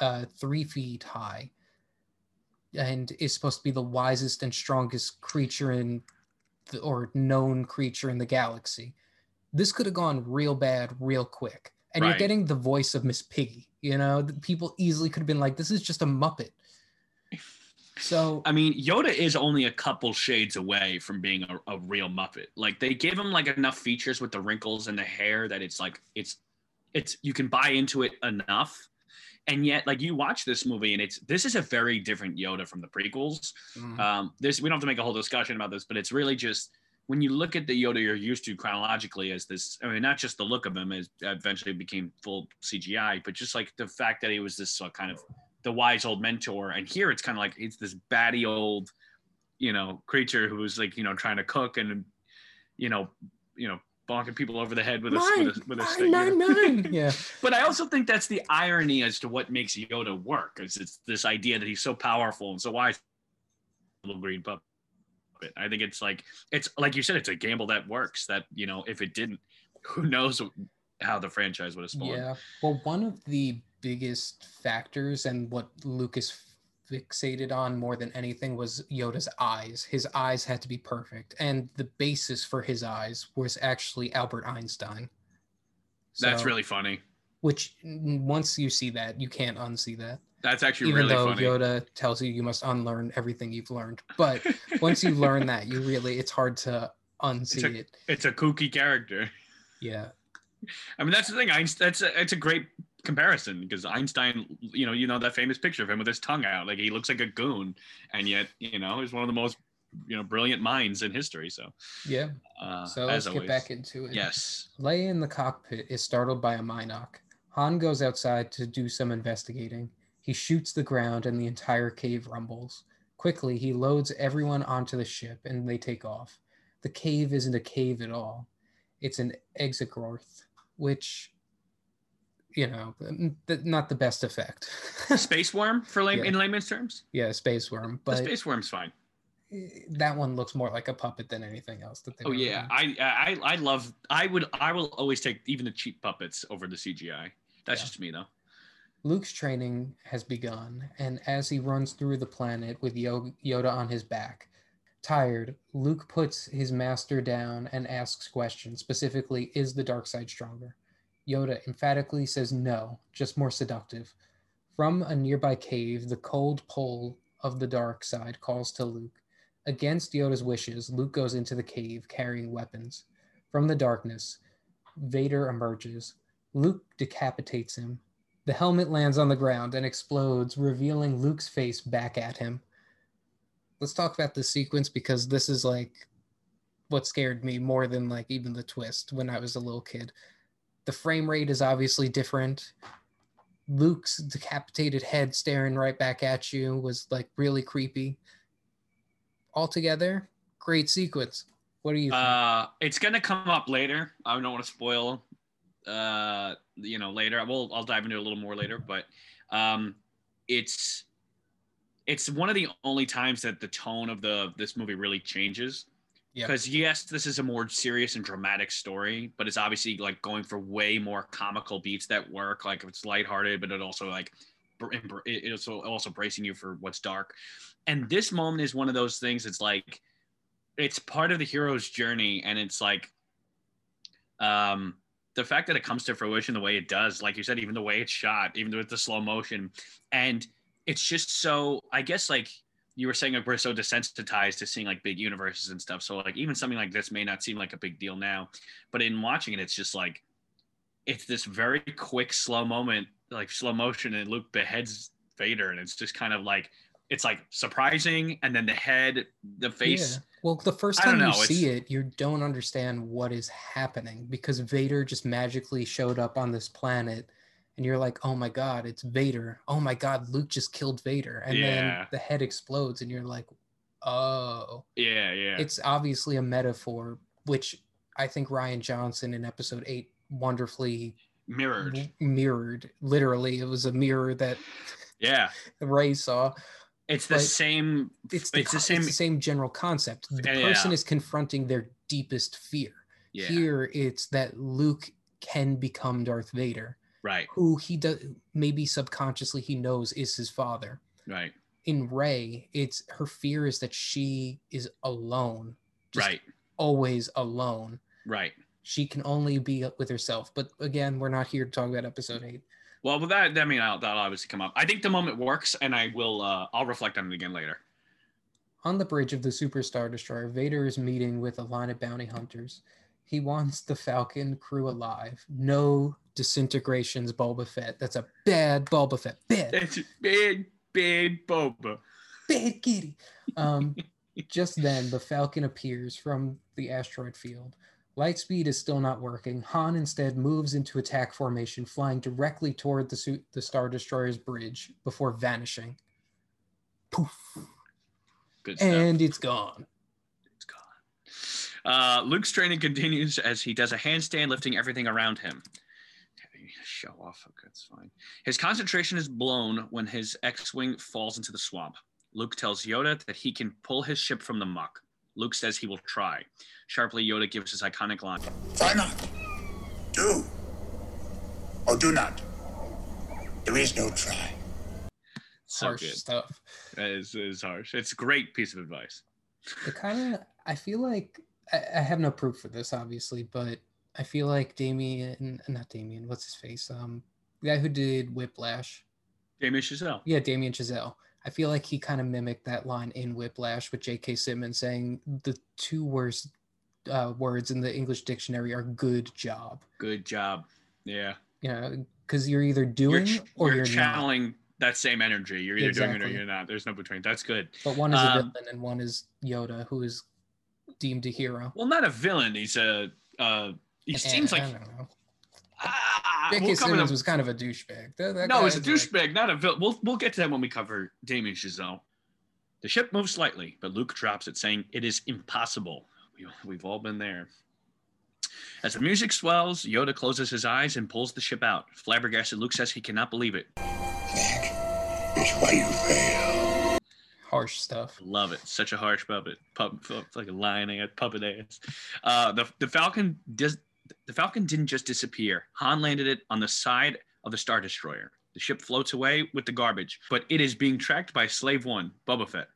uh, three feet high and is supposed to be the wisest and strongest creature in the, or known creature in the galaxy. This could have gone real bad real quick. And Right. you're getting the voice of Miss Piggy. You know, The people easily could have been like, "This is just a Muppet." [laughs] So I mean, Yoda is only a couple shades away from being a, a real Muppet. Like they give him like enough features with the wrinkles and the hair that it's like it's it's you can buy into it enough. And yet, like you watch this movie, and it's this is a very different Yoda from the prequels. mm, Um, this we don't have to make a whole discussion about this, but it's really just when you look at the Yoda you're used to chronologically as this. I mean, not just the look of him as eventually became full CGI, but just like the fact that he was this uh, kind of the wise old mentor. And here it's kind of like it's this batty old, you know, creature who's like you know trying to cook and you know, you know, bonking people over the head with a Mine, with a, with a mine, stick. you know? mine, mine. [laughs] yeah. But I also think that's the irony as to what makes Yoda work. Is it's this idea that he's so powerful and so wise, little green puppet. I think it's like it's like you said, it's a gamble that works. That you know, if it didn't, who knows how the franchise would have spawned. Yeah. Well, one of the biggest factors and what Lucas fixated on more than anything was Yoda's eyes. His eyes had to be perfect. And the basis for his eyes was actually Albert Einstein. That's really funny. Which, once you see that, you can't unsee that. That's actually Even really though funny. Yoda tells you you must unlearn everything you've learned. But [laughs] once you learn that, you really, it's hard to unsee a- it. it's a kooky character. Yeah. I mean, that's the thing. Einstein, that's a, it's a great comparison because Einstein, you know, you know that famous picture of him with his tongue out, like he looks like a goon, and yet, you know, he's one of the most, you know, brilliant minds in history. So, Yeah. uh, So let's always, get back into it. yes, Leia in the cockpit is startled by a mynock. Han goes outside to do some investigating. He shoots the ground and the entire cave rumbles. Quickly, he loads everyone onto the ship and they take off. The cave isn't a cave at all. It's an exogorth, which, you know, not the best effect. [laughs] space worm for Yeah. in layman's terms. yeah, space worm, The but space worm's fine. Eh, that one looks more like a puppet than anything else that they Oh yeah. I, I I love. I would I will always take even the cheap puppets over the CGI. That's Yeah. just me though. Luke's training has begun, and as he runs through the planet with Yoda on his back, tired, Luke puts his master down and asks questions. Specifically, is the dark side stronger? Yoda emphatically says no, just more seductive. From a nearby cave, the cold pull of the dark side calls to Luke. Against Yoda's wishes, Luke goes into the cave carrying weapons. From the darkness, Vader emerges. Luke decapitates him. The helmet lands on the ground and explodes, revealing Luke's face back at him. Let's talk about this sequence because this is like what scared me more than like even the twist when I was a little kid. The frame rate is obviously different. Luke's decapitated head staring right back at you was like really creepy. Altogether, great sequence. What do you think? Uh, it's gonna come up later. I don't want to spoil uh you know later. We'll I'll dive into it a little more later, but um, it's it's one of the only times that the tone of the this movie really changes. Yeah. Because yes, this is a more serious and dramatic story, but it's obviously like going for way more comical beats that work. Like it's lighthearted, but it also like it- it's also also bracing you for what's dark. And this moment is one of those things. It's like it's part of the hero's journey, and it's like um the fact that it comes to fruition the way it does, like you said, even the way it's shot, even with the slow motion, and it's just so. I guess like you were saying, like we're so desensitized to seeing like big universes and stuff. So like even something like this may not seem like a big deal now, but in watching it, it's just like it's this very quick slow moment, like slow motion, and Luke beheads Vader, and it's just kind of like it's like surprising, and then the head, the face. Yeah. Well, the first time you see it, you don't understand what is happening because Vader just magically showed up on this planet, and you're like, "Oh my God, it's Vader! Oh my God, Luke just killed Vader!" And Yeah. then the head explodes, and you're like, "Oh." Yeah, yeah, It's obviously a metaphor, which I think Rian Johnson in Episode Eight wonderfully mirrored. m- mirrored. Literally, it was a mirror that Yeah, [laughs] Rey saw. it's the But same. It's the, it's the same. It's the same general concept. The Yeah, person yeah. is confronting their deepest fear. Yeah, Here, it's that Luke can become Darth Vader, right, who he does maybe subconsciously he knows is his father. right, In Rey, it's her fear is that she is alone, just right, always alone. right. She can only be with herself. But again, we're not here to talk about episode eight. Well, with that, I mean, I'll, that'll obviously come up. I think the moment works, and I will. Uh, I'll reflect on it again later. On the bridge of the Superstar Destroyer, Vader is meeting with a line of bounty hunters. He wants the Falcon crew alive. No disintegrations, Boba Fett. That's a bad Boba Fett. Bad, It's big, big Boba. bad kitty. Um, [laughs] just then, the Falcon appears from the asteroid field. Lightspeed is still not working. Han instead moves into attack formation, flying directly toward the, su- the Star Destroyer's bridge before vanishing. Poof. Good stuff. And it's gone. It's gone. Uh, Luke's training continues as he does a handstand, lifting everything around him. Show off. Okay, that's fine. His concentration is blown when his X-wing falls into the swamp. Luke tells Yoda that he can pull his ship from the muck. Luke says he will try. Sharply, Yoda gives his iconic line. Try not. Do. Or do not. There is no try. So Harsh good. stuff. That is, is harsh. It's a great piece of advice. It kind of, I feel like, I, I have no proof for this, obviously, but I feel like Damien, not Damien, what's his face? Um, the guy who did Whiplash. Damien Chazelle. Yeah, Damien Chazelle. I feel like he kind of mimicked that line in Whiplash with J.K. Simmons saying the two worst uh, words in the English dictionary are "good job." Good job. Yeah. You know, because you're either doing ch- or you're you're, not. channeling that same energy. You're either doing it or you're not. There's no between. That's good. But one is a Um, villain and one is Yoda, who is deemed a hero. Well, not a villain. He's a. Uh, he Eh, seems like I don't know. ah, J.K. we'll Simmons to- was kind of a douchebag. That- that no, it's a guy's like- douchebag, not a villain. We'll we'll get to that when we cover Damien Chazelle. The ship moves slightly, but Luke drops it, saying it is impossible. We, we've all been there. As the music swells, Yoda closes his eyes and pulls the ship out. Flabbergasted, Luke says he cannot believe it. That is why you fail. harsh stuff. Love it. Such a harsh puppet. Pup, pup- like a lion ass, puppet ass. Uh, the, the Falcon does. The Falcon didn't just disappear. Han landed it on the side of the Star Destroyer. The ship floats away with the garbage, but it is being tracked by Slave One, Boba Fett.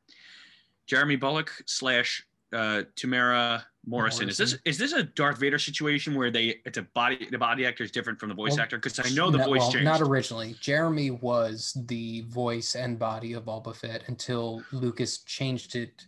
Jeremy Bulloch slash uh, Temuera Morrison. Is this is this a Darth Vader situation where they it's a body the body actor is different from the voice Well, actor? Because I know the No- voice well, changed. Not originally. Jeremy was the voice and body of Boba Fett until Lucas changed it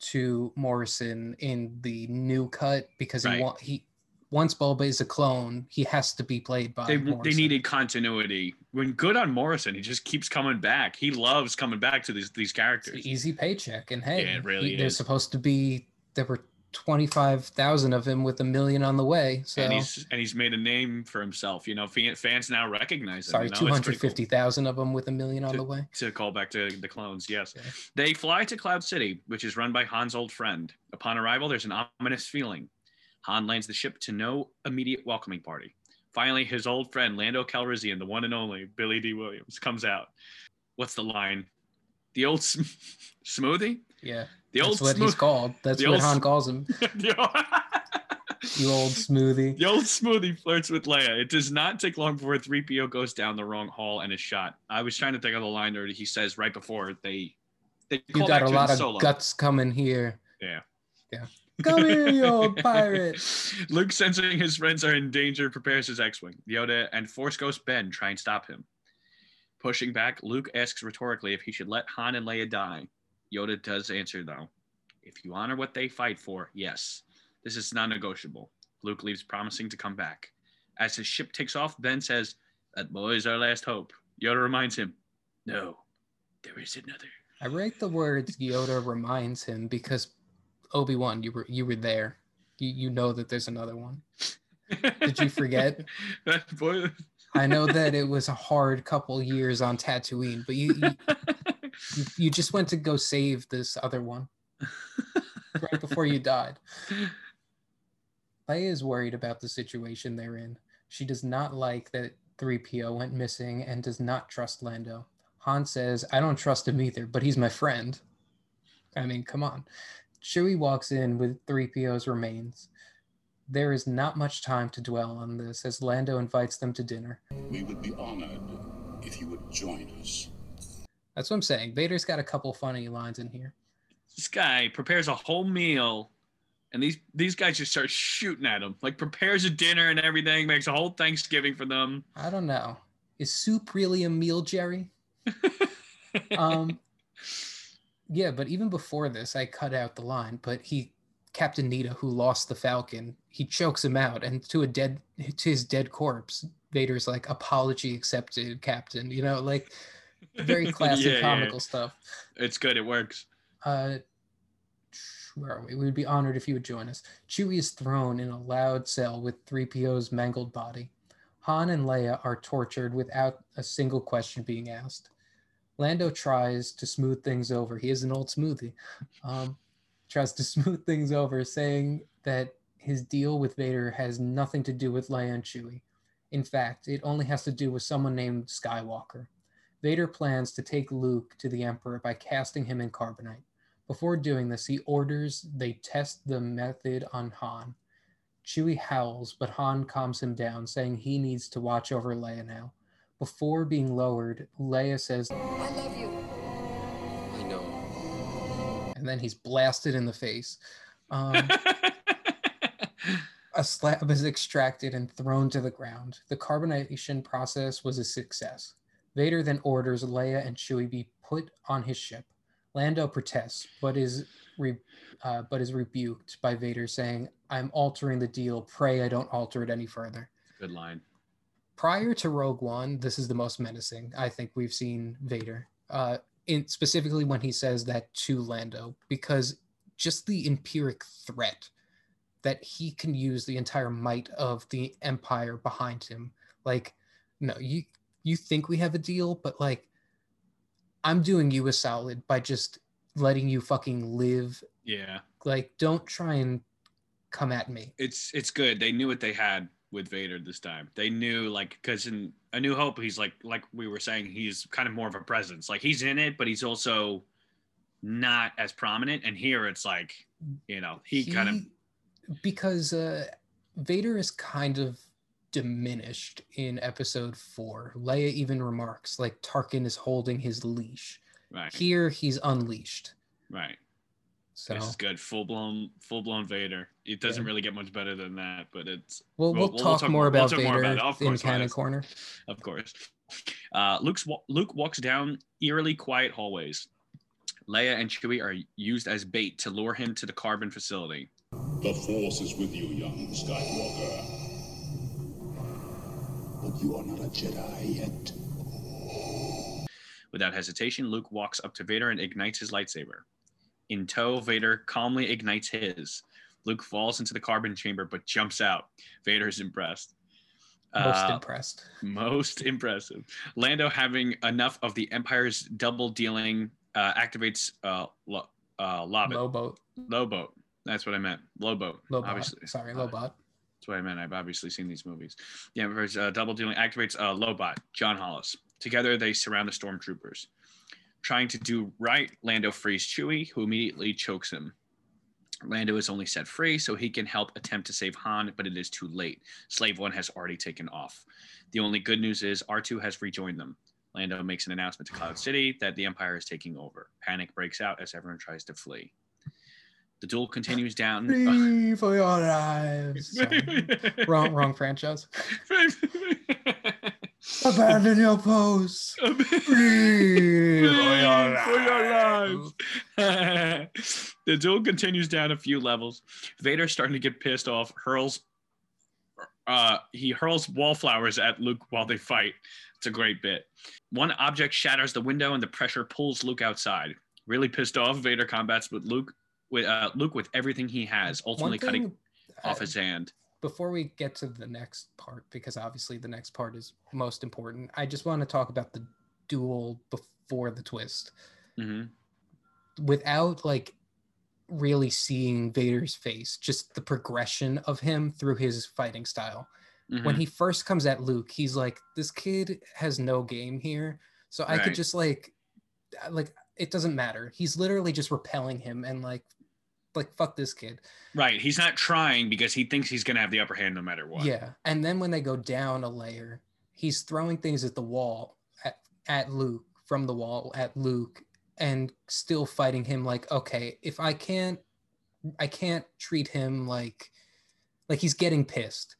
to Morrison in the new cut because Right. he want he once Boba is a clone, he has to be played by they, they needed continuity. When good on Morrison, he just keeps coming back. He loves coming back to these these It's an characters. easy paycheck, and hey, Yeah, it really he- there's is. supposed to be there were twenty five thousand of him with a million on the way. So And he's and he's made a name for himself. You know, fans now recognize him. sorry, you know? two hundred pretty cool. of them with a million on the way. To call back to the clones, yes. Yeah. They fly to Cloud City, which is run by Han's old friend. Upon arrival, there's an ominous feeling. Han lands the ship to no immediate welcoming party. finally, his old friend Lando Calrissian, the one and only Billy Dee Williams, comes out. What's the line? The old sm- [laughs] smoothie. Yeah. The old That's what he's smooth- called. That's what old Han calls him. [laughs] the, old- [laughs] old smoothie. the old smoothie flirts with Leia. It does not take long before 3PO goes down the wrong hall and is shot. I was trying to think of the line that he says right before they. they You got a lot of Solo. guts coming here. Yeah. Yeah. Come here, you old pirate. [laughs] Luke, sensing his friends are in danger, prepares his X-wing. Yoda and Force Ghost Ben try and stop him. Pushing back, Luke asks rhetorically if he should let Han and Leia die. Yoda does answer though. If you honor what they fight for, yes. This is non-negotiable. Luke leaves promising to come back. As his ship takes off, Ben says, That boy's our last hope. Yoda reminds him, No, there is another. I write the words Yoda reminds him because Obi Wan, you were you were there. You you know that there's another one. Did you forget? [laughs] that boy I know that it was a hard couple years on Tatooine, but you you, you, you just went to go save this other one [laughs] right before you died. Leia is worried about the situation they're in. She does not like that 3PO went missing and does not trust Lando. Han says, I don't trust him either, but he's my friend. I mean, come on. Chewie walks in with 3PO's remains. There is not much time to dwell on this as Lando invites them to dinner. We would be honored if you would join us. That's what I'm saying. Vader's got a couple funny lines in here. this guy prepares a whole meal and these these guys just start shooting at him like prepares a dinner and everything makes a whole thanksgiving for them I don't know. Is soup really a meal, Jerry? [laughs] um yeah but even before this i cut out the line but he captain Needa who lost the falcon he chokes him out and to a dead to his dead corpse vader's like apology accepted captain you know like very [laughs] classic Yeah, yeah. comical stuff it's good it works uh where are we? We would be honored if you would join us. Chewie is thrown in a loud cell with 3PO's mangled body. Han and Leia are tortured without a single question being asked. Lando tries to smooth things over. He is an old smoothie. Um, tries to [laughs] smooth things over, saying that his deal with Vader has nothing to do with Leia and Chewie. In fact, it only has to do with someone named Skywalker. Vader plans to take Luke to the Emperor by casting him in carbonite. Before doing this, he orders they test the method on Han. Chewie howls, but Han calms him down, saying he needs to watch over Leia now. Before being lowered, Leia says, I love you. I know. and then he's blasted in the face. Um, [laughs] a slab is extracted and thrown to the ground. The carbonation process was a success. Vader then orders Leia and Chewie be put on his ship. Lando protests, but is re- uh, but is rebuked by Vader, saying, "I'm altering the deal. Pray I don't alter it any further." good line prior to Rogue One, this is the most menacing I think we've seen Vader. Uh, in specifically when he says that to Lando, because just the empiric threat that he can use the entire might of the Empire behind him. Like, no, you you think we have a deal, but like, I'm doing you a solid by just letting you fucking live. yeah Like, don't try and come at me. it's it's good they knew what they had with vader this time they knew like because in a new hope he's like like we were saying he's kind of more of a presence like he's in it but he's also not as prominent and here it's like you know he, kind of because uh, Vader is kind of diminished in episode four. Leia even remarks like Tarkin is holding his leash. right Here he's unleashed. right So this is good full blown full blown vader it doesn't Yeah. really get much better than that but it's we'll, We'll- we'll, we'll talk, talk more more- we'll about talk more Vader about it. Of in course, Canon Corner. of course. Uh, Luke's Luke walks down eerily quiet hallways. Leia and Chewie are used as bait to lure him to the carbon facility. The Force is with you, young Skywalker. But you are not a Jedi yet. Without hesitation, Luke walks up to Vader and ignites his lightsaber. In tow, Vader calmly ignites his. Luke falls into the carbon chamber but jumps out. Vader is impressed. Most Uh, impressed. Most [laughs] impressive. Lando, having enough of the Empire's double dealing, uh, activates uh, lo- uh, Lobbit. Low boat. That's what I meant. Low Lobot. Obviously. Sorry, Uh, low bot. That's what I meant. I've obviously seen these movies. Yeah, uh, double dealing activates uh, Lobot, John Hollis. Together, they surround the stormtroopers. Trying to do right, Lando frees Chewie, who immediately chokes him. Lando is only set free, so he can help attempt to save Han, but it is too late. Slave One has already taken off. The only good news is R2 has rejoined them. Lando makes an announcement to Cloud City that the Empire is taking over. Panic breaks out as everyone tries to flee. The duel continues down. [laughs] For your lives. [laughs] Wrong, wrong franchise. [laughs] Abandon your post. Flee for your For your lives. [laughs] the duel continues down a few levels. Vader's starting to get pissed off, hurls uh, he hurls wallflowers at Luke while they fight. It's a great bit. One object shatters the window and the pressure pulls Luke outside. Really pissed off, Vader combats with Luke with uh, Luke with everything he has, ultimately One cutting thing, off his hand. Before we get to the next part, because obviously the next part is most important, I just want to talk about the duel before the twist. hmm Without like really seeing Vader's face, just the progression of him through his fighting style. Mm-hmm. When he first comes at Luke, he's like, "This kid has no game here." So I Right. could just like, like it doesn't matter. He's literally just repelling him and like, like fuck this kid. Right. He's not trying because he thinks he's gonna have the upper hand no matter what. Yeah. And then when they go down a layer, he's throwing things at the wall at, at Luke from the wall at Luke and still fighting him like, okay, if I can't I can't treat him like like he's getting pissed.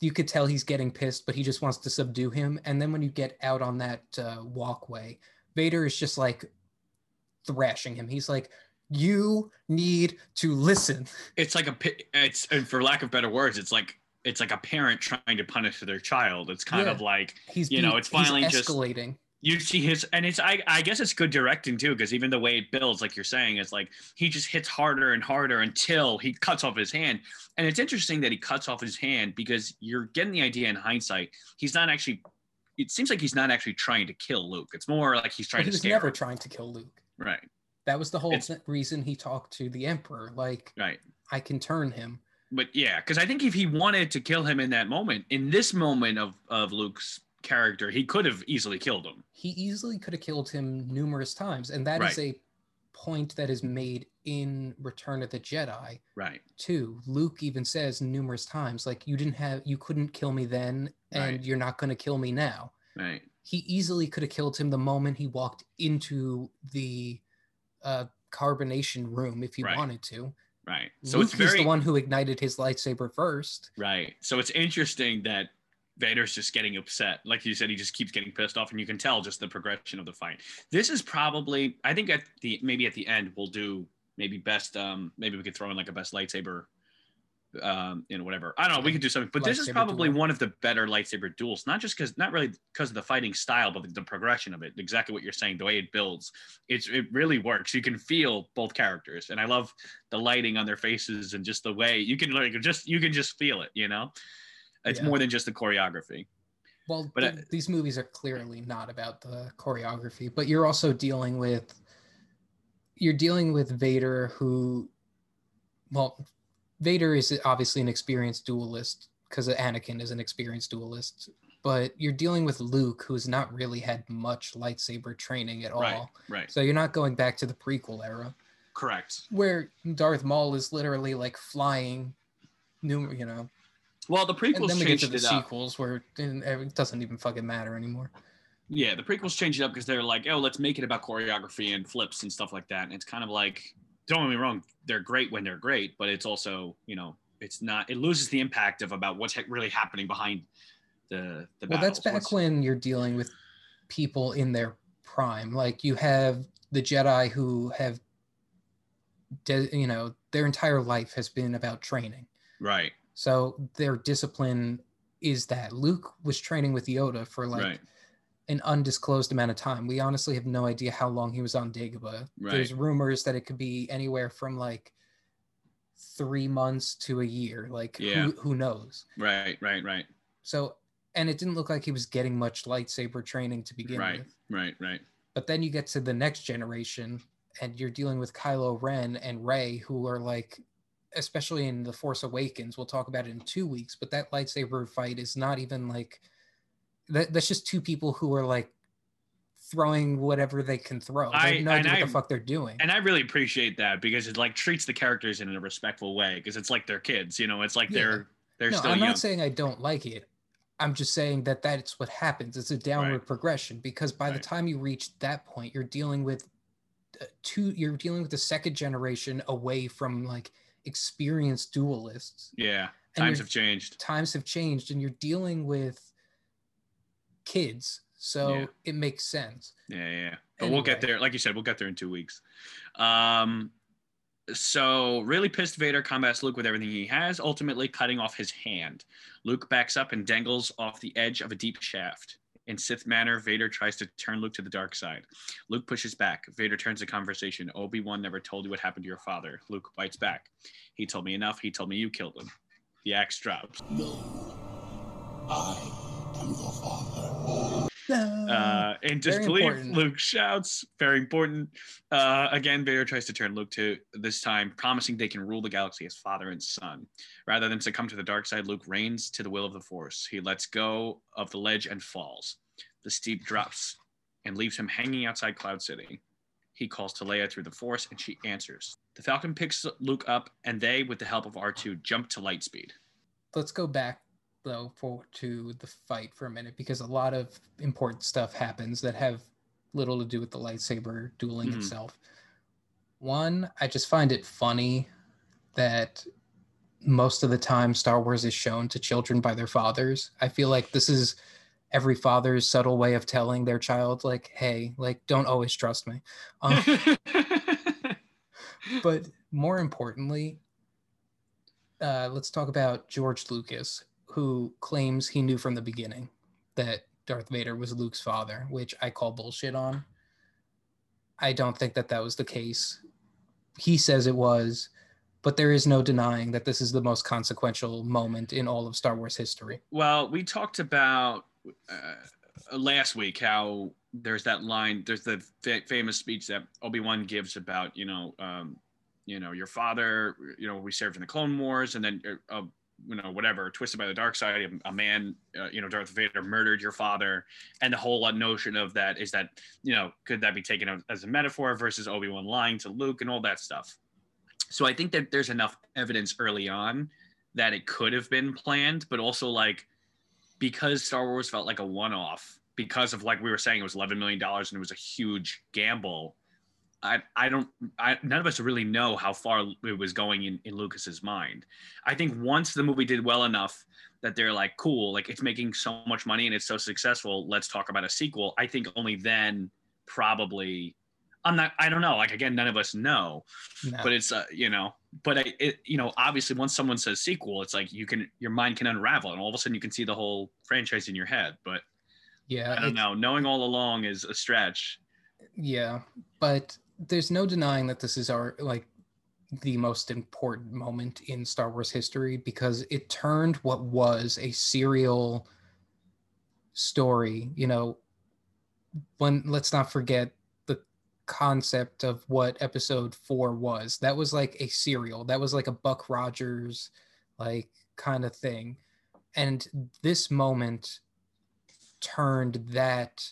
You could tell he's getting pissed, but he just wants to subdue him. And then when you get out on that uh, walkway, Vader is just like thrashing him. He's like, "You need to listen." It's like a it's and for lack of better words, it's like it's like a parent trying to punish their child. It's kind Yeah. of like He's You know, it's finally he's just- escalating. you see his and it's I, I guess it's good directing too because even the way it builds like you're saying it's like he just hits harder and harder until he cuts off his hand and it's interesting that he cuts off his hand because you're getting the idea in hindsight he's not actually it seems like he's not actually trying to kill luke it's more like he's trying But to scare never him. trying to kill Luke. right That was the whole It's- reason he talked to the Emperor. Like, right I can turn him. but yeah because i think if he wanted to kill him in that moment in this moment of of luke's character he could have easily killed him He easily could have killed him numerous times, and that is a point that is made in Return of the Jedi right too. Luke even says numerous times, like, "You didn't have, you couldn't kill me then, and Right. you're not going to kill me now." right He easily could have killed him the moment he walked into the uh, carbonation room if he Right. wanted to. right so Luke it's very the one who ignited his lightsaber first. Right. So it's interesting that Vader's just getting upset. Like you said, he just keeps getting pissed off, and you can tell just the progression of the fight. This is probably, I think, at the maybe at the end we'll do maybe best. Um, maybe we could throw in like a best lightsaber. Um, you know, whatever. I don't know. We could do something, but this is probably duel. one of the better lightsaber duels. Not just because, not really because of the fighting style, but the, the progression of it. Exactly what you're saying. The way it builds, it's it really works. You can feel both characters, and I love the lighting on their faces and just the way you can like just you can just feel it. You know, it's Yeah. more than just the choreography. Well, But th- I- these movies are clearly not about the choreography, but you're also dealing with you're dealing with Vader who well, Vader is obviously an experienced duelist because Anakin is an experienced duelist, but you're dealing with Luke who's not really had much lightsaber training at all. Right. Right. So you're not going back to the prequel era Correct. where Darth Maul is literally like flying new, you know, Well, the and prequels then we get to the it up. sequels where it doesn't even fucking matter anymore. Yeah, the prequels changed it up because they're like, oh, let's make it about choreography and flips and stuff like that. And it's kind of like, don't get me wrong, they're great when they're great, but it's also, you know, it's not. It loses the impact of about what's really happening behind the the. Well, that's back What's- when you're dealing with people in their prime. Like you have the Jedi who have, de- you know, their entire life has been about training. Right. So their discipline is that Luke was training with Yoda for like right. An undisclosed amount of time. We honestly have no idea how long he was on Dagobah. There's rumors that it could be anywhere from like three months to a year. Like Yeah. who, who knows? Right. Right. Right. So, and it didn't look like he was getting much lightsaber training to begin Right. with. Right, right. Right. But then you get to the next generation and you're dealing with Kylo Ren and Rey, who are like especially in the Force Awakens, we'll talk about it in two weeks. But that lightsaber fight is not even like that. That's just two people who are like throwing whatever they can throw. They I- have no idea what I- the fuck they're doing. and I really appreciate that because it like treats the characters in a respectful way because it's like they're kids, you know. It's like Yeah. they're they're no, still I'm young. not saying I don't like it. I'm just saying that that's what happens. It's a downward Right. progression because by the time you reach that point, you're dealing with uh, two. You're dealing with the second generation away from like experienced duelists. yeah, And times have changed. Times have changed, and you're dealing with kids, so Yeah. it makes sense. Yeah, yeah. But we'll get there. Like you said, we'll get there in two weeks. Um, so really pissed Vader combats Luke with everything he has, ultimately cutting off his hand. Luke backs up and dangles off the edge of a deep shaft. In Sith manner, Vader tries to turn Luke to the dark side. Luke pushes back. Vader turns the conversation. Obi Wan never told you what happened to your father. Luke bites back. He told me enough. He told me you killed him. The axe drops. No. I am your father. Uh, in Very disbelief, important. Luke shouts, very important. Uh, again, Vader tries to turn Luke to this time, promising they can rule the galaxy as father and son. Rather than succumb to the dark side, Luke reigns to the will of the Force. He lets go of the ledge and falls. The steep drops and leaves him hanging outside Cloud City. He calls to Leia through the Force, and she answers. The Falcon picks Luke up, and they, with the help of R2, jump to light speed. let's go back though for to the fight for a minute because a lot of important stuff happens that have little to do with the lightsaber dueling Mhm. itself. One, I just find it funny that most of the time Star Wars is shown to children by their fathers. I feel like this is every father's subtle way of telling their child like, "Hey, like don't always trust me." Um, [laughs] but more importantly, uh, let's talk about George Lucas, who claims he knew from the beginning that Darth Vader was Luke's father, which I call bullshit on. I don't think that that was the case. He says it was, but there is no denying that this is the most consequential moment in all of Star Wars history. Well, we talked about uh, last week how there's that line. There's the fa- famous speech that Obi Wan gives about you know, um, you know, your father. You know, we served in the Clone Wars, and then uh, you know, whatever, twisted by the dark side. A, man, uh, you know, Darth Vader murdered your father, and the whole notion of that is that you know, could that be taken as a metaphor versus Obi Wan lying to Luke and all that stuff. So I think that there's enough evidence early on that it could have been planned, but also like because Star Wars felt like a one-off because of like we were saying it was 11 million dollars and it was a huge gamble. I I don't I none of us really know how far it was going in in Lucas's mind. I think once the movie did well enough that they're like cool, like it's making so much money and it's so successful, let's talk about a sequel. I think only then probably I'm not I don't know, like again none of us know No. but it's uh, you know but I, it you know obviously once someone says sequel it's like you can your mind can unravel and all of a sudden you can see the whole franchise in your head but yeah, i don't know knowing all along is a stretch Yeah, but there's no denying that this is our like the most important moment in Star Wars history because it turned what was a serial story, you know, when let's not forget the concept of what episode 4 was. That was like a serial. That was like a Buck Rogers like kind of thing. And this moment turned that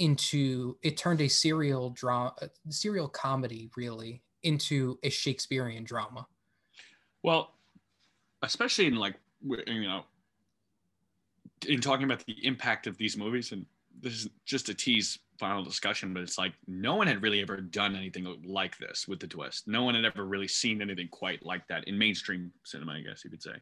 into it turned a serial drama uh, serial comedy really into a shakespearean drama. Well especially in like you know in talking about the impact of these movies and this is just a tease final discussion but it's like no one had really ever done anything like this with the twist. No one had ever really seen anything quite like that in mainstream cinema i guess you could say.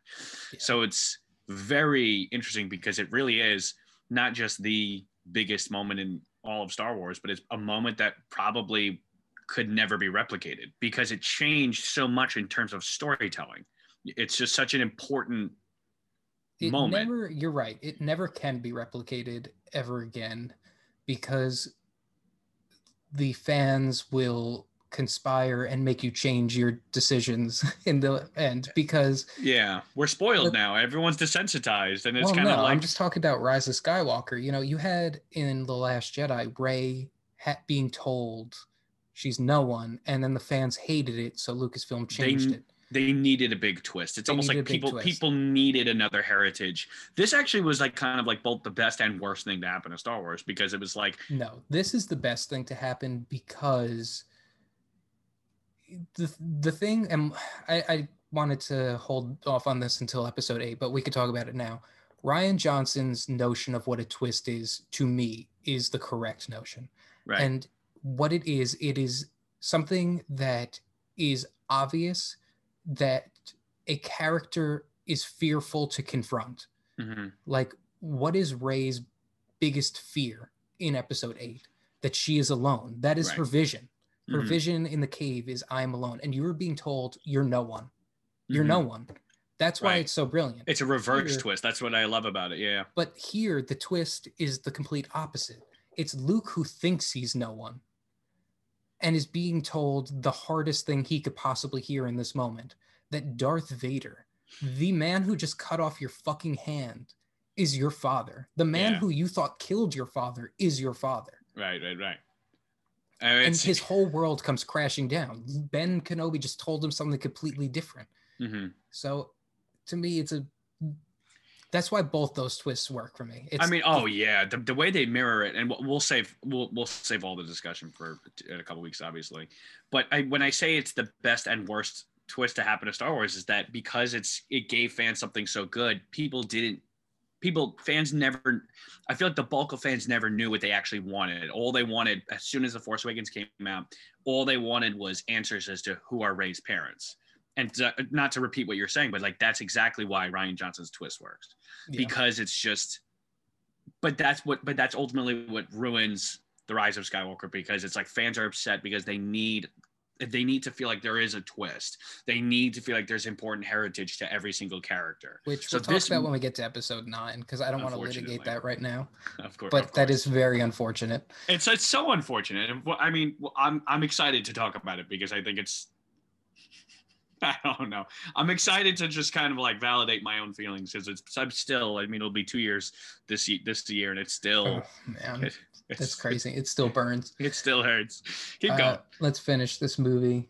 Yeah. so it's very interesting because it really is not just the biggest moment in all of Star Wars, but it's a moment that probably could never be replicated because it changed so much in terms of storytelling. It's just such an important it moment. never you're right it never can be replicated ever again because the fans will conspire and make you change your decisions [laughs] in the end because yeah, we're spoiled But- now. Everyone's desensitized, and it's well, kind of no, like I'm just talking about Rise of Skywalker. You know, you had in The Last Jedi Rey ha- being told she's no one, and then the fans hated it, so Lucasfilm changed kn- it. they needed a big twist. It's They almost like people twist. people needed another heritage. This actually was like kind of like both the best and worst thing to happen to Star Wars because it was like No, this is the best thing to happen because the the thing, and I, I wanted to hold off on this until episode eight, but we could talk about it now. Rian Johnson's notion of what a twist is to me is the correct notion. right. And what it is, it is something that is obvious that a character is fearful to confront. Mhm. Like, what is Rey's biggest fear in episode eight? That she is alone. That is her vision. Her Mhm. vision in the cave is I am alone. And you are being told you're no one. You're Mhm. no one. That's why Right. it's so brilliant. It's a reverse Here- twist. That's what I love about it. Yeah. But here, the twist is the complete opposite. It's Luke who thinks he's no one and is being told the hardest thing he could possibly hear in this moment that Darth Vader, the man who just cut off your fucking hand, is your father. The man Yeah. who you thought killed your father is your father. Right. Right. Right. I mean, And his whole world comes crashing down. Ben Kenobi just told him something completely different. Mhm. So to me, it's a. That's why both those twists work for me. It's I mean, oh yeah, the, the way they mirror it, and we'll, we'll save we'll we'll save all the discussion for in a couple weeks, obviously. But I, when I say it's the best and worst twist to happen to Star Wars, is that because it's it gave fans something so good, people didn't. People fans never. I feel like the bulk of fans never knew what they actually wanted. All they wanted, as soon as the Force Awakens came out, all they wanted was answers as to who are Rey's parents. And to, not to repeat what you're saying, but like that's exactly why Rian Johnson's twist works yeah. because it's just but that's what but that's ultimately what ruins the rise of skywalker because it's like fans are upset because they need they need to feel like there is a twist they need to feel like there's important heritage to every single character which so we'll talk this- about when we get to episode nine because I don't want to litigate that right now. of course But of course. is very unfortunate. it's it's so unfortunate i mean i'm i'm excited to talk about it because i think it's [laughs] I don't know. I'm excited to just kind of like validate my own feelings because it's. I'm still. I mean, it'll be two years this ye- this year, and it's still. Oh, man, it- [laughs] it's, that's crazy. It still burns. [laughs] It still hurts. Keep Uh, going. let's finish this movie.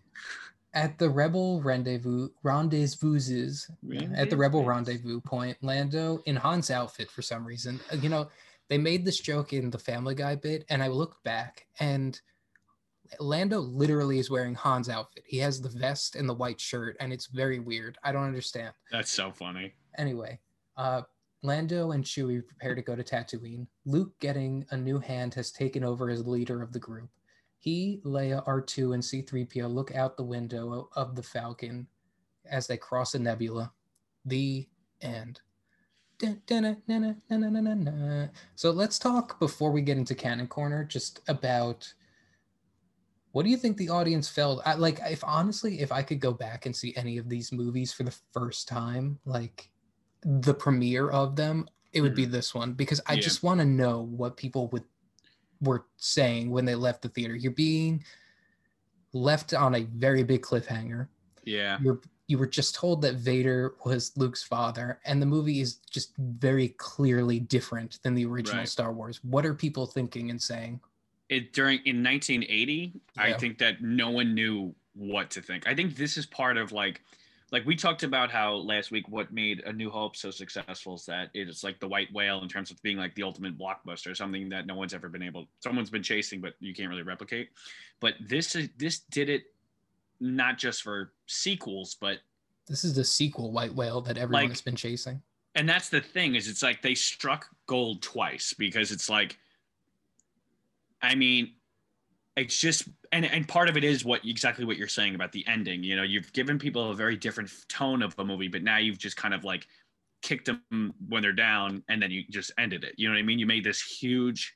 At the Rebel rendezvous, rendezvouses, at the Rebel rendezvous point, Lando in Han's outfit for some reason. uh, You know, they made this joke in the Family Guy bit, and I looked back, and Lando literally is wearing Han's outfit. He has the vest and the white shirt, and it's very weird. I don't understand. That's so funny. Anyway, uh, Lando and Chewie prepare to go to Tatooine. Luke, getting a new hand, has taken over as leader of the group. He, Leia, R2, and C3PO look out the window of the Falcon as they cross a nebula. The end. So let's talk before we get into Canon Corner just about what do you think the audience felt? I, like, if honestly, if I could go back and see any of these movies for the first time, like the premiere of them, it would be mm-hmm. this one because I Yeah. just want to know what people would were saying when they left the theater. You're being left on a very big cliffhanger. Yeah. You're you were just told that Vader was Luke's father, and the movie is just very clearly different than the original Right. Star Wars. What are people thinking and saying? It during in 1980, I think that no one knew what to think. I think this is part of like like we talked about how last week what made A New Hope so successful is that it's like the white whale in terms of being like the ultimate blockbuster, something that no one's ever been able someone's been chasing but you can't really replicate. But this is this did it not just for sequels, but This is the sequel, White Whale, that everyone Like- has been chasing. and that's the thing is it's like they struck gold twice because it's like i mean it's just and and part of it is what exactly what you're saying about the ending you know you've given people a very different tone of a movie but now you've just kind of like kicked them when they're down and then you just ended it. You know what i mean? You made this huge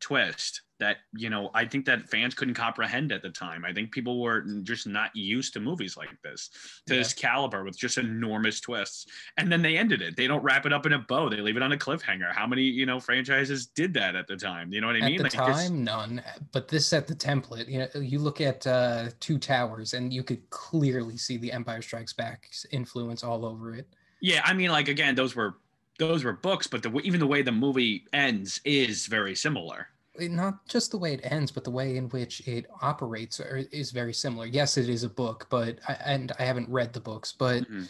twist that you know i think that fans couldn't comprehend at the time i think people were just not used to movies like this to Yeah. this caliber with just enormous twists and then they ended it they don't wrap it up in a bow they leave it on a cliffhanger how many you know franchises did that at the time you know what i At mean the this- time, none. But this set the template. You know, you look at uh, Two Towers, and you could clearly see the Empire Strikes Back's influence all over it. yeah i mean like again those were those were books but the even the way the movie ends is very similar not just the way it ends, but the way in which it operates are, is very similar. Yes, it is a book, but I, and I haven't read the books, but Mhm.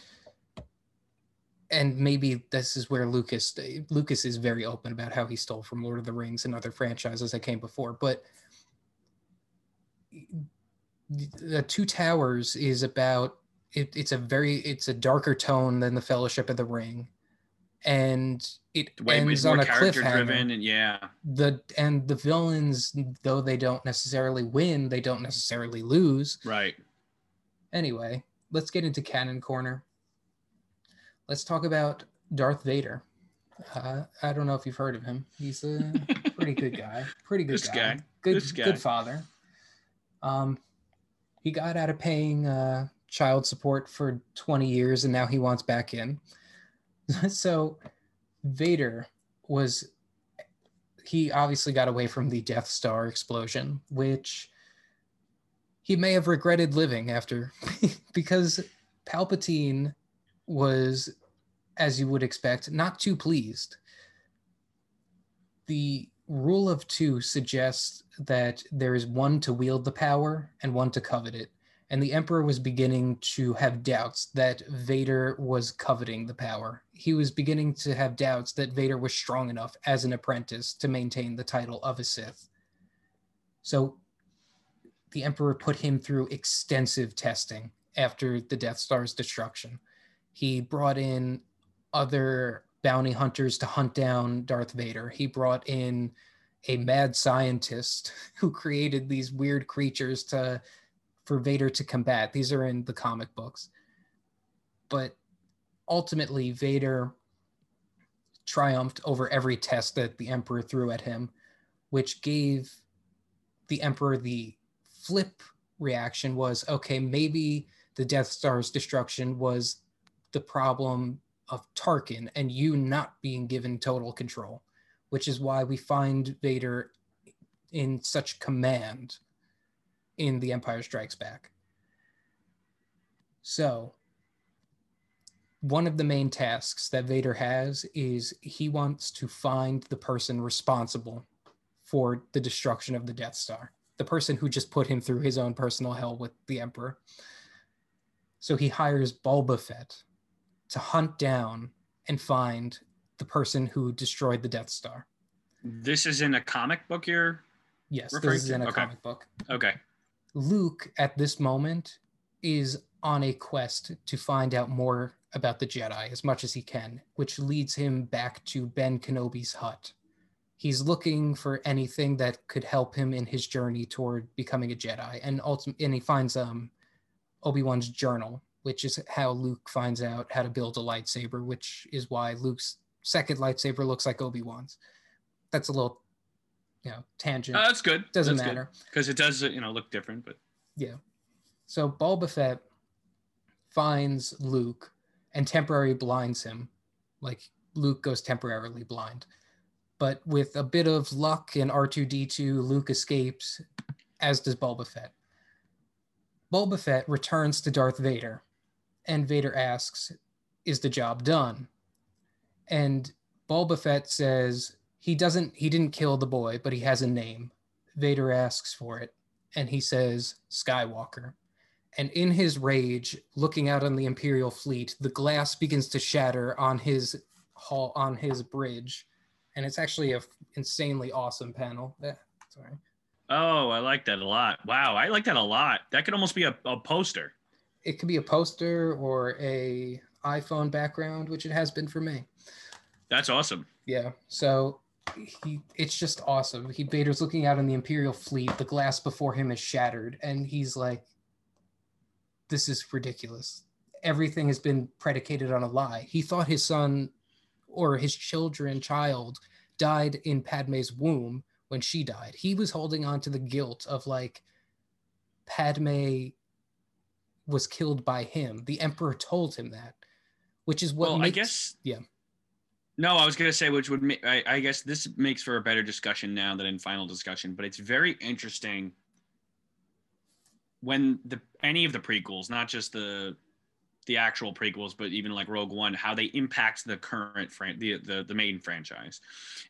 and maybe this is where Lucas Lucas is very open about how he stole from Lord of the Rings and other franchises that came before, but the Two Towers is about it, it's a very it's a darker tone than the Fellowship of the Ring, and it way ends more on a cliffhanger. driven and yeah. the and the villains though they don't necessarily win they don't necessarily lose. Right. anyway let's get into canon corner. Let's talk about darth vader. Uh, i don't know if you've heard of him. He's a [laughs] pretty good guy. Pretty good This guy. good guy. good father. Um he got out of paying uh child support for 20 years and now he wants back in [laughs] so vader was he obviously got away from the Death Star explosion, which he may have regretted living after [laughs] because Palpatine was, as you would expect, not too pleased. The rule of two suggests that there is one to wield the power and one to covet it. And the Emperor was beginning to have doubts that Vader was coveting the power. He was beginning to have doubts that Vader was strong enough as an apprentice to maintain the title of a Sith. So the Emperor put him through extensive testing after the Death Star's destruction. He brought in other bounty hunters to hunt down Darth Vader. He brought in a mad scientist [laughs] who created these weird creatures to for Vader to combat. These are in the comic books. But ultimately, Vader triumphed over every test that the Emperor threw at him, which gave the Emperor the flip reaction was okay, maybe the Death Star's destruction was the problem of Tarkin and you not being given total control, which is why we find Vader in such command in The Empire Strikes Back. So, one of the main tasks that Vader has is he wants to find the person responsible for the destruction of the Death Star, the person who just put him through his own personal hell with the Emperor. So he hires Boba Fett to hunt down and find the person who destroyed the Death Star. This is in a comic book you're Yes, Referring this is in a okay. comic book. okay. Luke at this moment is on a quest to find out more about the Jedi as much as he can, which leads him back to Ben Kenobi's hut. He's looking for anything that could help him in his journey toward becoming a Jedi, and ultimately, and he finds um Obi Wan's journal, which is how Luke finds out how to build a lightsaber, which is why Luke's second lightsaber looks like Obi Wan's. That's a little, you know, tangent. Uh, that's good. Doesn't matter. because it does you know look different, but Yeah. So Boba Fett finds Luke and temporarily blinds him. Like Luke goes temporarily blind. But with a bit of luck and R2D2, Luke escapes, as does Boba Fett. Boba Fett returns to Darth Vader, and Vader asks, Is the job done? And Boba Fett says, he doesn't he didn't kill the boy, but he has a name. Vader asks for it and he says Skywalker. And in his rage, looking out on the Imperial fleet, the glass begins to shatter on his hall on his bridge, and it's actually a f- insanely awesome panel. Eh, sorry, oh, I like that a lot. Wow, I like that a lot. That could almost be a, a poster. it could be a poster or a iPhone background, which it has been for me. That's awesome. Yeah. So he it's just awesome. He Vader's looking out on the Imperial fleet, the glass before him is shattered, and he's like, This is ridiculous. Everything has been predicated on a lie. He thought his son or his children child died in Padme's womb when she died. He was holding on to the guilt of like Padme was killed by him. The Emperor told him that, which is what well, makes I guess. yeah. No, I was gonna say which would make. I, I guess this makes for a better discussion now than in final discussion. But it's very interesting when the any of the prequels, not just the the actual prequels, but even like Rogue One, how they impact the current fran- the, the the main franchise.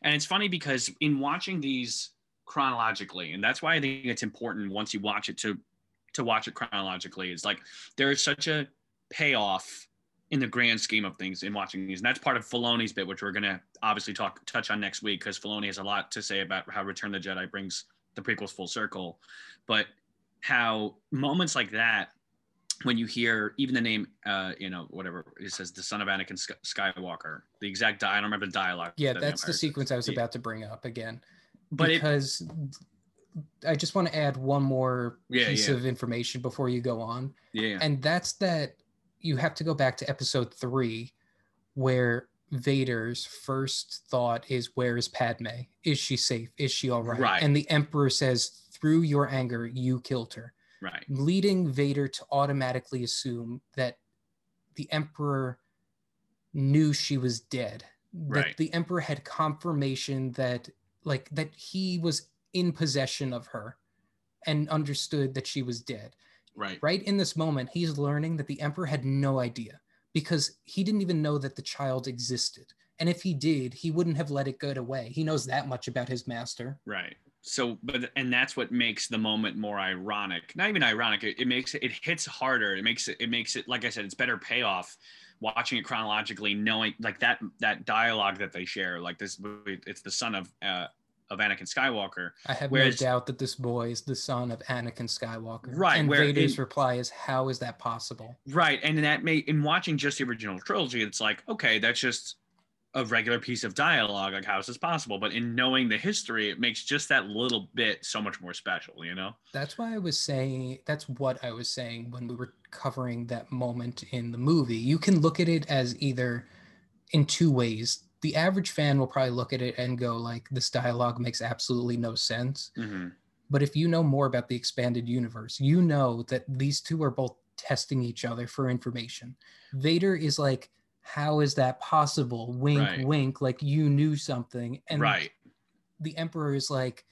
And it's funny because in watching these chronologically, and that's why I think it's important once you watch it to to watch it chronologically. It's like there is such a payoff in the grand scheme of things in watching these, and that's part of Filoni's bit, which we're gonna obviously talk touch on next week because Filoni has a lot to say about how Return of the Jedi brings the prequels full circle, but how moments like that when you hear even the name, uh, you know, whatever it says, the son of Anakin Skywalker, the exact, di- I don't remember the dialogue. Yeah, that that's the sequence I was Yeah. about to bring up again. But it, because I just want to add one more Yeah, piece yeah. of information before you go on. yeah, And that's that you have to go back to episode three, where Vader's first thought is, Where is Padme? Is she safe? Is she all right? Right. And the Emperor says, Through your anger, you killed her, right, leading Vader to automatically assume that the Emperor knew she was dead. That Right. the Emperor had confirmation that, like, that he was in possession of her and understood that she was dead right, right in this moment he's learning that the emperor had no idea because he didn't even know that the child existed and if he did he wouldn't have let it get away he knows that much about his master right. So, but and that's what makes the moment more ironic. Not even ironic. It, it makes it, it hits harder. It makes it. It makes it. Like I said, it's better payoff watching it chronologically, knowing like that that dialogue that they share. Like this, it's the son of uh, of Anakin Skywalker. i have Whereas- no doubt that this boy is the son of anakin skywalker Right, and where vader's in- reply is how is that possible Right, and that may in watching just the original trilogy, it's like okay, that's just a regular piece of dialogue. Like how is this possible? But in knowing the history, it makes just that little bit so much more special. You know? that's why i was saying that's what i was saying when we were covering that moment in the movie you can look at it as either in two ways the average fan will probably look at it and go like this dialogue makes absolutely no sense Mm-hmm. But if you know more about the expanded universe, you know that these two are both testing each other for information. Vader is like, How is that possible? Wink, Right. wink, like you knew something. And right. the Emperor is like,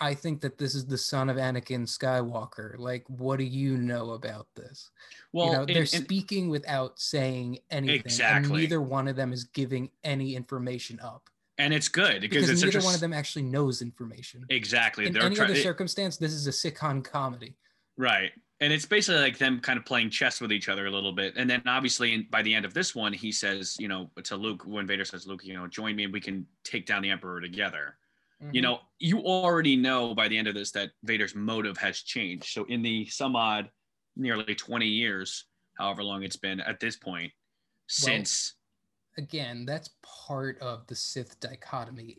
I think that this is the son of Anakin Skywalker. Like, what do you know about this? Well, you know, they're and- speaking without saying anything. Exactly. And neither one of them is giving any information up. and it's good because, Because it's neither a one of them actually knows information. exactly. In They're any try- other it- circumstance, this is a sitcom comedy. Right. And it's basically like them kind of playing chess with each other a little bit. And then obviously in, by the end of this one, he says, you know, to Luke, when Vader says, Luke, you know, join me and we can take down the Emperor together. Mm-hmm. You know, you already know by the end of this that Vader's motive has changed. So in the some odd nearly 20 years, however long it's been at this point, since again, that's part of the Sith dichotomy.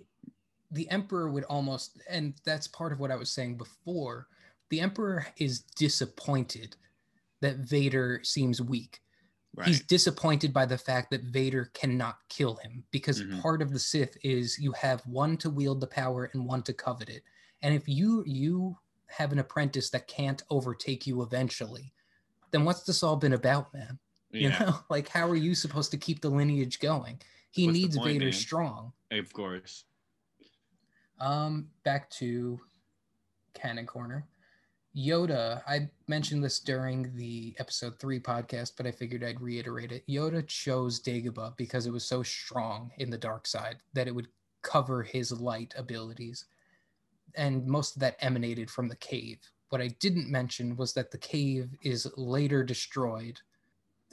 The Emperor would almost, and that's part of what I was saying before. The Emperor is disappointed that Vader seems weak. Right. He's disappointed by the fact that Vader cannot kill him because Mhm. part of the Sith is you have one to wield the power and one to covet it. And if you you have an apprentice that can't overtake you eventually, then what's this all been about, man? [laughs] You yeah, know, like how are you supposed to keep the lineage going? He What's needs point, Vader man? strong. of course. Um, back to Canon Corner. Yoda, I mentioned this during the episode three podcast, but I figured I'd reiterate it. Yoda chose Dagobah because it was so strong in the dark side that it would cover his light abilities. And most of that emanated from the cave. What I didn't mention was that the cave is later destroyed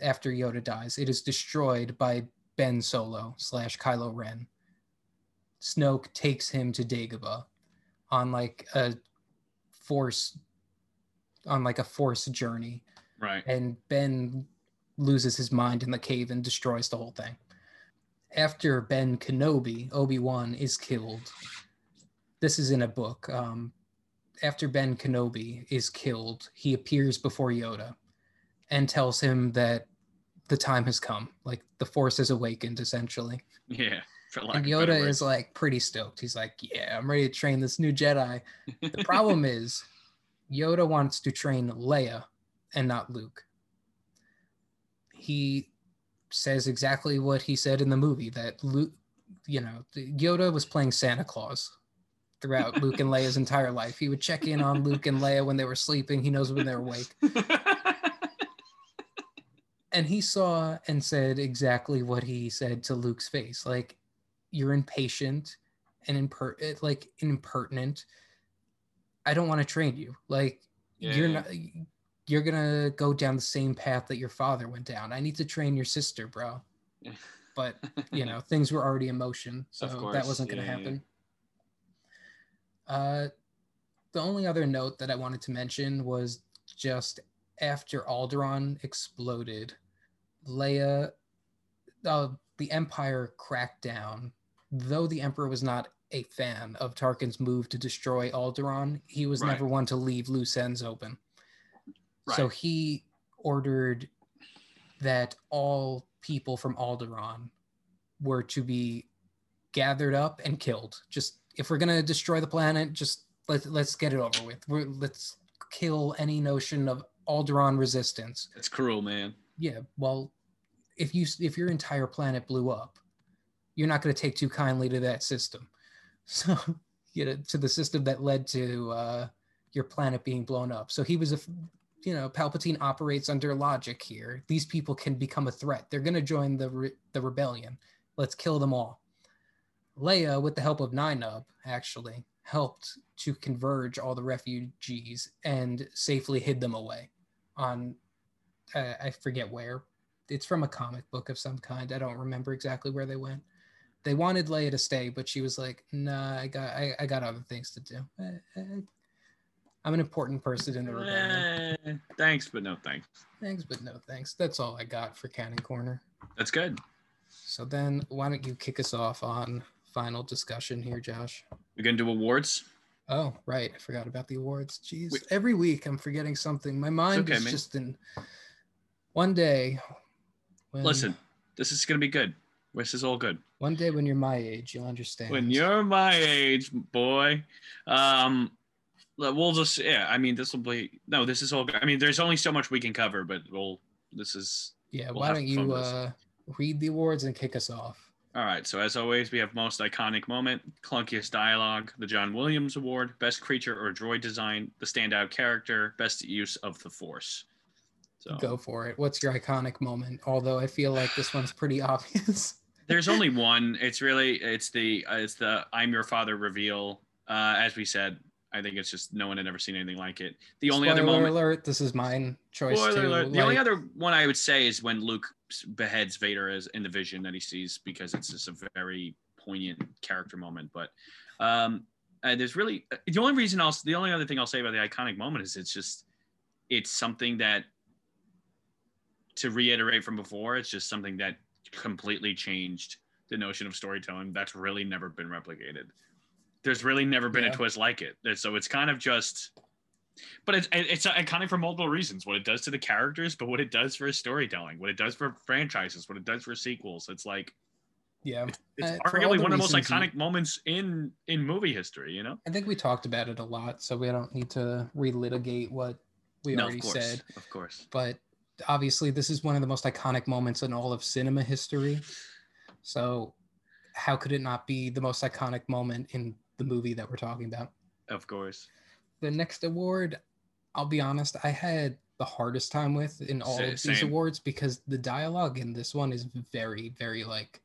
after Yoda dies. It is destroyed by Ben Solo slash Kylo Ren. Snoke takes him to Dagobah on like a force on like a force journey Right. and Ben loses his mind in the cave and destroys the whole thing. After Ben Kenobi, Obi-Wan is killed. This is in a book. Um, after Ben Kenobi is killed, he appears before Yoda and tells him that the time has come. Like the force has awakened essentially. Yeah. And Yoda is like pretty stoked. He's like, "Yeah, I'm ready to train this new Jedi." The problem [laughs] is, Yoda wants to train Leia and not Luke. He says exactly what he said in the movie that Luke, you know, Yoda was playing Santa Claus throughout [laughs] Luke and Leia's entire life. He would check in on Luke and Leia when they were sleeping. He knows when they're awake. [laughs] And he saw and said exactly what he said to Luke's face like, you're impatient and imper- like impertinent. I don't want to train you. Like you're not you're gonna go down the same path that your father went down. I need to train your sister, bro. [laughs] But you [laughs] know, things were already in motion, so that wasn't gonna yeah, yeah. happen. Uh the only other note that I wanted to mention was just after Alderaan exploded, Leia, uh, the Empire cracked down. Though the Emperor was not a fan of Tarkin's move to destroy Alderaan, he was Right. never one to leave loose ends open. So he ordered that all people from Alderaan were to be gathered up and killed. Just if we're gonna destroy the planet, just let let's get it over with. We're, let's kill any notion of Alderaan resistance. It's cruel, man. Yeah, well, if you if your entire planet blew up, you're not going to take too kindly to that system. So, [laughs] you know, to the system that led to uh, your planet being blown up. So he was a, you know, Palpatine operates under logic here. These people can become a threat. They're going to join the re- the rebellion. Let's kill them all. Leia, with the help of Ninub, actually helped to converge all the refugees and safely hid them away on uh, I forget where. It's from a comic book of some kind. I don't remember exactly where they went. They wanted Leia to stay, but she was like, "Nah, I got, I, I got other things to do. I, I, I'm an important person in the rebellion. Eh, thanks, but no thanks. Thanks, but no thanks. That's all I got for Canon Corner. That's good. So then, why don't you kick us off on final discussion here, Josh? We're gonna do awards. Oh, right. I forgot about the awards. Jeez. Wait. Every week I'm forgetting something. My mind okay, is man. just in one day. When, Listen, this is gonna be good. This is all good. One day when you're my age, you'll understand. When you're my age, boy, um, we'll just yeah. I mean, this will be no. This is all. good. I mean, there's only so much we can cover, but we'll. This is Yeah, we'll why don't you uh, read the awards and kick us off? All right, so as always, we have most iconic moment, clunkiest dialogue, the John Williams Award, best creature or droid design, the standout character, best use of the Force. So Go for it. What's your iconic moment? Although I feel like this one's pretty [laughs] obvious. There's only one. It's really it's the uh, it's the I'm your father reveal. Uh, as we said, I think it's just no one had ever seen anything like it. The only other moment. alert, this is mine choice Spoiler too. alert. The only other one I would say is when Luke beheads Vader as in the vision that he sees because it's just a very poignant character moment. But um, uh, there's really the only reason I'll the only other thing I'll say about the iconic moment is it's just it's something that to reiterate from before, it's just something that completely changed the notion of storytelling. That's really never been replicated. There's really never been Yeah. a twist like it. So it's kind of just but it's it's iconic for multiple reasons. What it does to the characters, but what it does for storytelling, what it does for franchises, what it does for sequels. It's like yeah. it's Uh, arguably one of the most reasons you- iconic moments in in movie history. You know? I think we talked about it a lot, so we don't need to relitigate what we no, already of course, said. of course. But obviously, this is one of the most iconic moments in all of cinema history. So, how could it not be the most iconic moment in the movie that we're talking about? Of course. The next award, I'll be honest, I had the hardest time with in all of these awards because the dialogue in this one is very, very like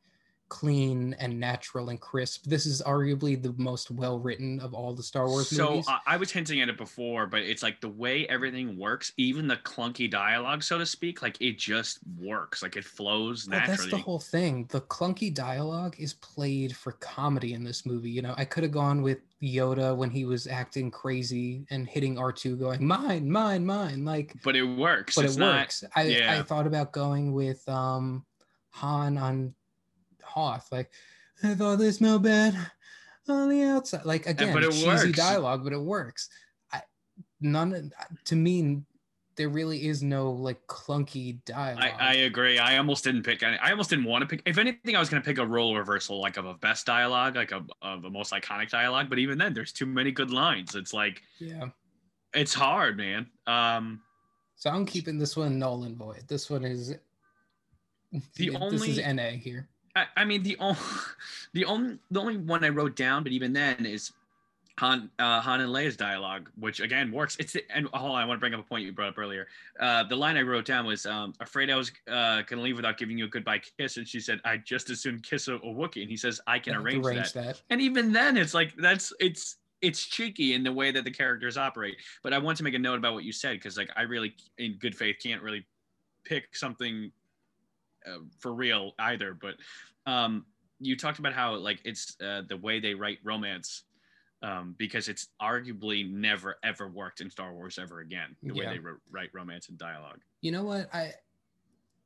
clean and natural and crisp. This is arguably the most well written of all the Star Wars So movies. I, I was hinting at it before, but it's like the way everything works, even the clunky dialogue, so to speak, like it just works, like it flows Well, naturally. that's the whole thing. The clunky dialogue is played for comedy in this movie. You know, I could have gone with Yoda when he was acting crazy and hitting R2 going, mine, mine, mine. Like, but it works. but it's it works. I, I yeah. thought about going with um Han on Hoth. Like, I thought they smelled bad on the outside. Like again, but it cheesy works. dialogue, but it works. I none to me there really is no like clunky dialogue. I, I agree. I almost didn't pick any. I almost didn't want to pick. If anything, I was going to pick a role reversal, like of a best dialogue, like a of a most iconic dialogue. But even then, there's too many good lines. It's like yeah. it's hard, man. Um, So I'm keeping this one null and void. This one is The this is NA here. I, I mean, the only [laughs] the only the only one I wrote down, but even then is Han, uh, Han and Leia's dialogue, which again works. It's and hold on, I want to bring up a point you brought up earlier. Uh, the line I wrote down was, um, "Afraid I was uh, gonna leave without giving you a goodbye kiss," and she said, "I'd just as soon kiss a, a Wookiee." And he says, "I can I arrange, arrange that. that. And even then, it's like that's it's it's cheeky in the way that the characters operate. But I want to make a note about what you said because like I really, in good faith, can't really pick something uh, for real either. But um, you talked about how like it's uh, the way they write romance um, because it's arguably never ever worked in Star Wars ever again. The way they write romance and dialogue. You know what? I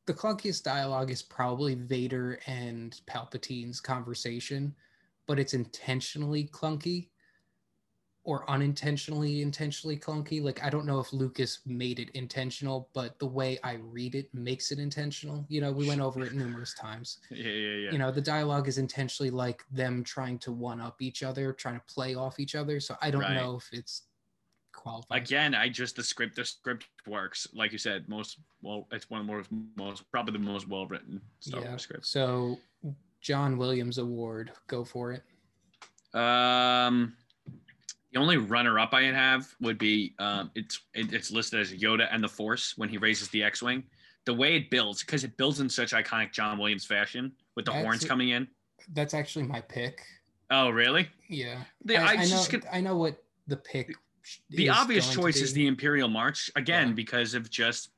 the clunkiest dialogue is probably Vader and Palpatine's conversation, but it's intentionally clunky or unintentionally intentionally clunky. Like I don't know if Lucas made it intentional, but the way I read it makes it intentional. You know, we went over it numerous times. [laughs] Yeah, yeah, yeah. You know, the dialogue is intentionally like them trying to one up each other, trying to play off each other. So I don't Right. know if it's qualified. Again, I just the script. The script works, like you said. Most well, it's one of the most, most probably the most well written Star yeah. Wars scripts. So John Williams Award, go for it. Um, the only runner-up I have would be um, it's it, it's listed as Yoda and the Force when he raises the X-wing. The way it builds, because it builds in such iconic John Williams fashion with the That's horns it. coming in. That's actually my pick. Oh, really? Yeah. The, I, I I know just I know what the pick the obvious choice is the Imperial March again Yeah. because of just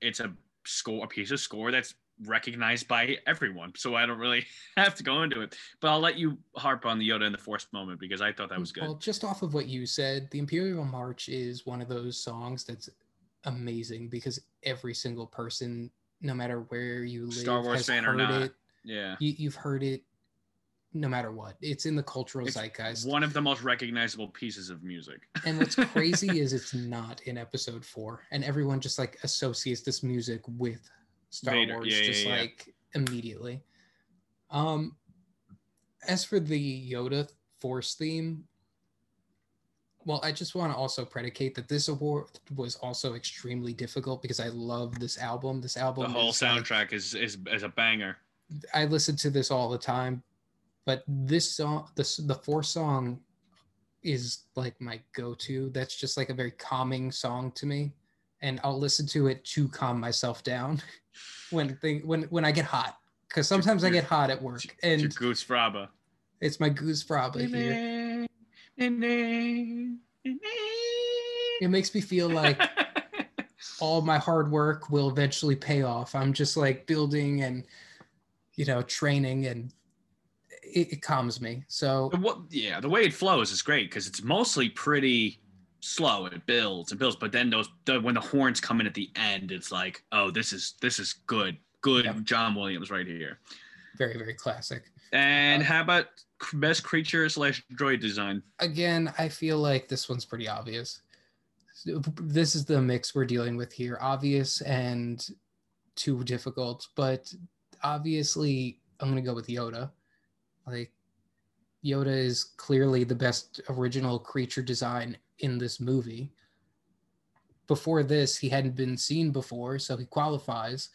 it's a score, a piece of score that's recognized by everyone. So I don't really [laughs] have to go into it. But I'll let you harp on the Yoda and the Force moment because I thought that was good. Well, just off of what you said, the Imperial March is one of those songs that's amazing because every single person, no matter where you live, Star Wars has fan or not. it. yeah. You, you've heard it no matter what. It's in the cultural It's zeitgeist. One of the most recognizable pieces of music. [laughs] And what's crazy [laughs] is it's not in episode four, and everyone just like associates this music with Star Vader, Wars, yeah, just yeah. like immediately. Um, as for the Yoda Force theme, well, I just want to also predicate that this award was also extremely difficult because I love this album. This album, the whole is, like, soundtrack is, is is a banger. I listen to this all the time, but this song, this the Force song, is like my go-to. That's just like a very calming song to me, and I'll listen to it to calm myself down [laughs] when thing when when I get hot. Because sometimes I get hot at work, It's your and Goosfraba. it's my goosfraba here. It makes me feel like [laughs] all my hard work will eventually pay off. I'm just like building and you know training, and it, it calms me. So what? Yeah, the way it flows is great because it's mostly pretty slow. It builds and builds, but then those the, when the horns come in at the end, it's like, oh, this is this is good, good Yep. John Williams right here. very very classic. And Uh, how about best creature slash droid design? Again, I feel like this one's pretty obvious. This is the mix we're dealing with here. Obvious and too difficult, but obviously I'm gonna go with Yoda. Like Yoda is clearly the best original creature design in this movie. Before this, he hadn't been seen before, so he qualifies.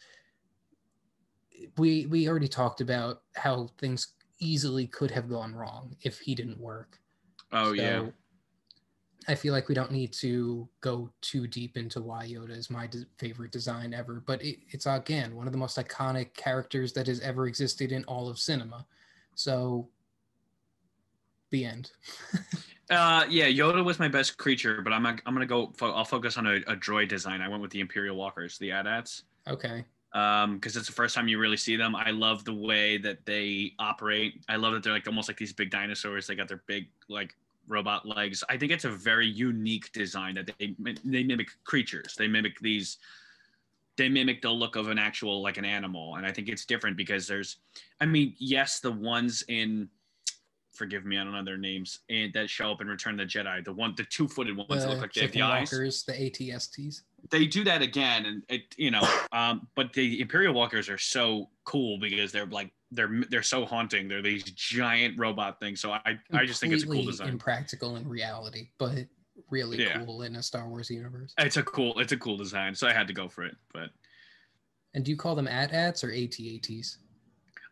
We we already talked about how things easily could have gone wrong if he didn't work. Oh yeah, I feel like we don't need to go too deep into why Yoda is my de- favorite design ever, but it, it's again one of the most iconic characters that has ever existed in all of cinema. So, the end. [laughs] uh, yeah. Yoda was my best creature, but I'm I'm gonna go. Fo- I'll focus on a, a droid design. I went with the Imperial Walkers, the AT-ATs. Okay. um because it's the first time you really see them i love the way that they operate i love that they're like almost like these big dinosaurs they got their big like robot legs i think it's a very unique design that they they mimic creatures they mimic these they mimic the look of an actual like an animal and i think it's different because there's i mean yes the ones in forgive me i don't know their names and that show up in return of the jedi the one the two-footed ones that The look like they have the eyes walkers, the ATSTs. they do that again and it you know um but the imperial walkers are so cool because they're like they're they're so haunting they're these giant robot things so i i just think it's a cool design impractical in reality, but really Yeah. cool in a Star Wars universe. it's a cool it's a cool design so i had to go for it but And do you call them AT-ATs or AT-ATs?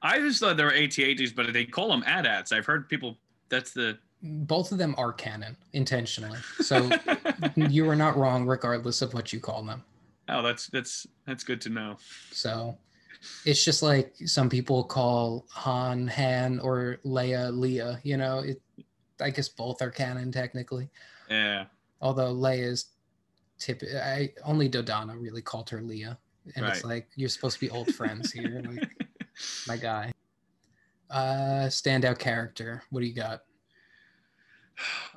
I just thought they were at-ats but they call them AT-ATs i've heard people that's the both of them are canon intentionally. So [laughs] you are not wrong, regardless of what you call them. oh, that's that's that's good to know. So it's just like some people call Han Han or Leia Leia. You know, it. I guess both are canon technically. Yeah. Although Leia's tip, I only Dodana really called her Leia, and it's like you're supposed to be old friends here, like my guy. Uh, standout character. What do you got?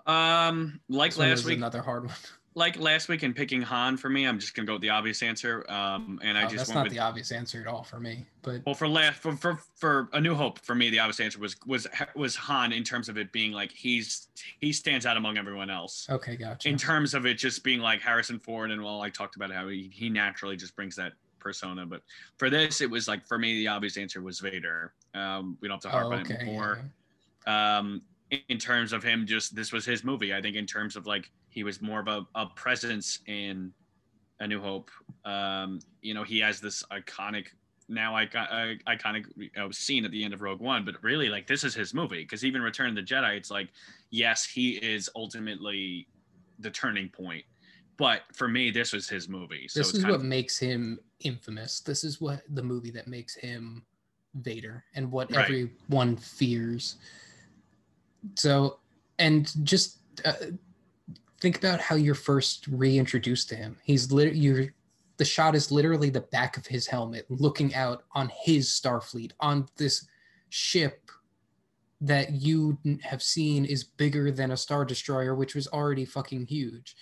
Um, like This last week, another hard one. [laughs] like last week in picking Han for me, I'm just gonna go with the obvious answer. Um, and I Oh, just that's not with the obvious answer at all for me, but well for last for, for for A New Hope for me, the obvious answer was was was Han in terms of it being like he's he stands out among everyone else. okay, gotcha. In terms of it just being like Harrison Ford and well, I talked about how he, he naturally just brings that persona, but for this, it was like for me the obvious answer was Vader. Um, we don't have to harp oh, on it okay. more yeah. um in- in terms of him just this was his movie i think in terms of like he was more of a, a presence in a new hope um you know he has this iconic now icon, uh, iconic you know, scene at the end of rogue one but really like this is his movie because even return of the jedi it's like yes he is ultimately the turning point but for me this was his movie so this is what of, makes him infamous. This is what the movie that makes him Vader and what Right. everyone fears. So, and just uh, think about how you're first reintroduced to him. He's lit. You're the shot is literally the back of his helmet, looking out on his Starfleet on this ship that you have seen is bigger than a star destroyer, which was already fucking huge.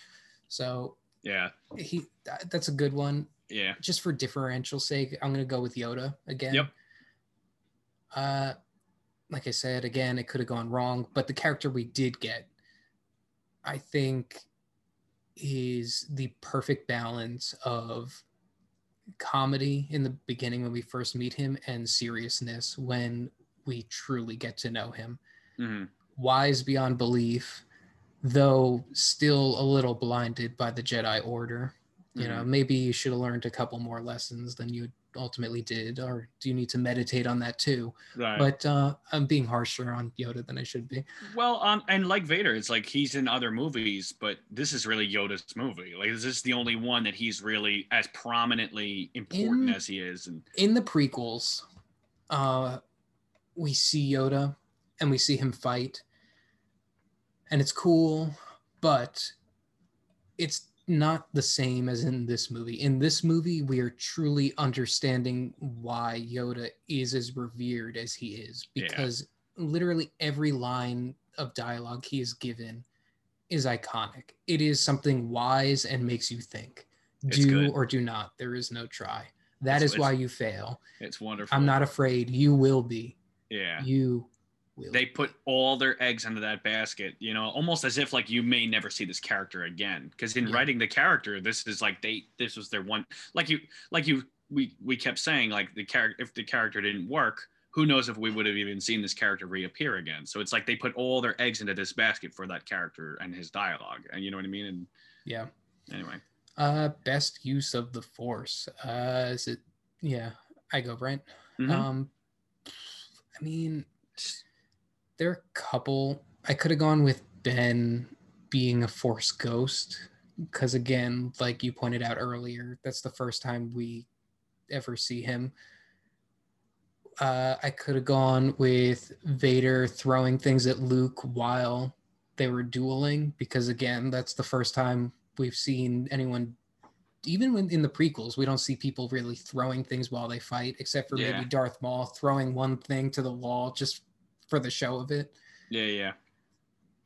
So yeah he that- that's a good one yeah just for differential sake i'm going to go with yoda again Yep. uh like i said again it could have gone wrong but the character we did get i think is the perfect balance of comedy in the beginning when we first meet him and seriousness when we truly get to know him hmm wise beyond belief, though still a little blinded by the Jedi Order. You know, maybe you should have learned a couple more lessons than you ultimately did, or do you need to meditate on that too? right But uh, I'm being harsher on Yoda than I should be. Well, um, and like Vader, it's like he's in other movies, but this is really Yoda's movie. Like this is the only one that he's really as prominently important In- as he is. And In the prequels, uh, we see Yoda and we see him fight, and it's cool, but it's not the same as in this movie. In this movie, we are truly understanding why Yoda is as revered as he is Yeah. because literally every line of dialogue he is given is iconic. It is something wise and makes you think. It's Do good. or do not. There is no try. That It's- is why you fail. it's wonderful. I'm not afraid. You will be. Yeah. You They put all their eggs into that basket, you know, almost as if like you may never see this character again. Because in Yeah. writing the character, this is like they this was their one like you like you we we kept saying like the character if the character didn't work, who knows if we would have even seen this character reappear again. So it's like they put all their eggs into this basket for that character and his dialogue. And you know what I mean? And yeah. anyway. Uh, best use of the Force. Uh, is it? Yeah, I go Brent. Mhm. Um, I mean, there are a couple. I could have gone with Ben being a Force ghost because, again, like you pointed out earlier, that's the first time we ever see him. Uh, I could have gone with Vader throwing things at Luke while they were dueling because, again, that's the first time we've seen anyone. Even when in the prequels, we don't see people really throwing things while they fight, except for Yeah. maybe Darth Maul throwing one thing to the wall just for the show of it Yeah, yeah.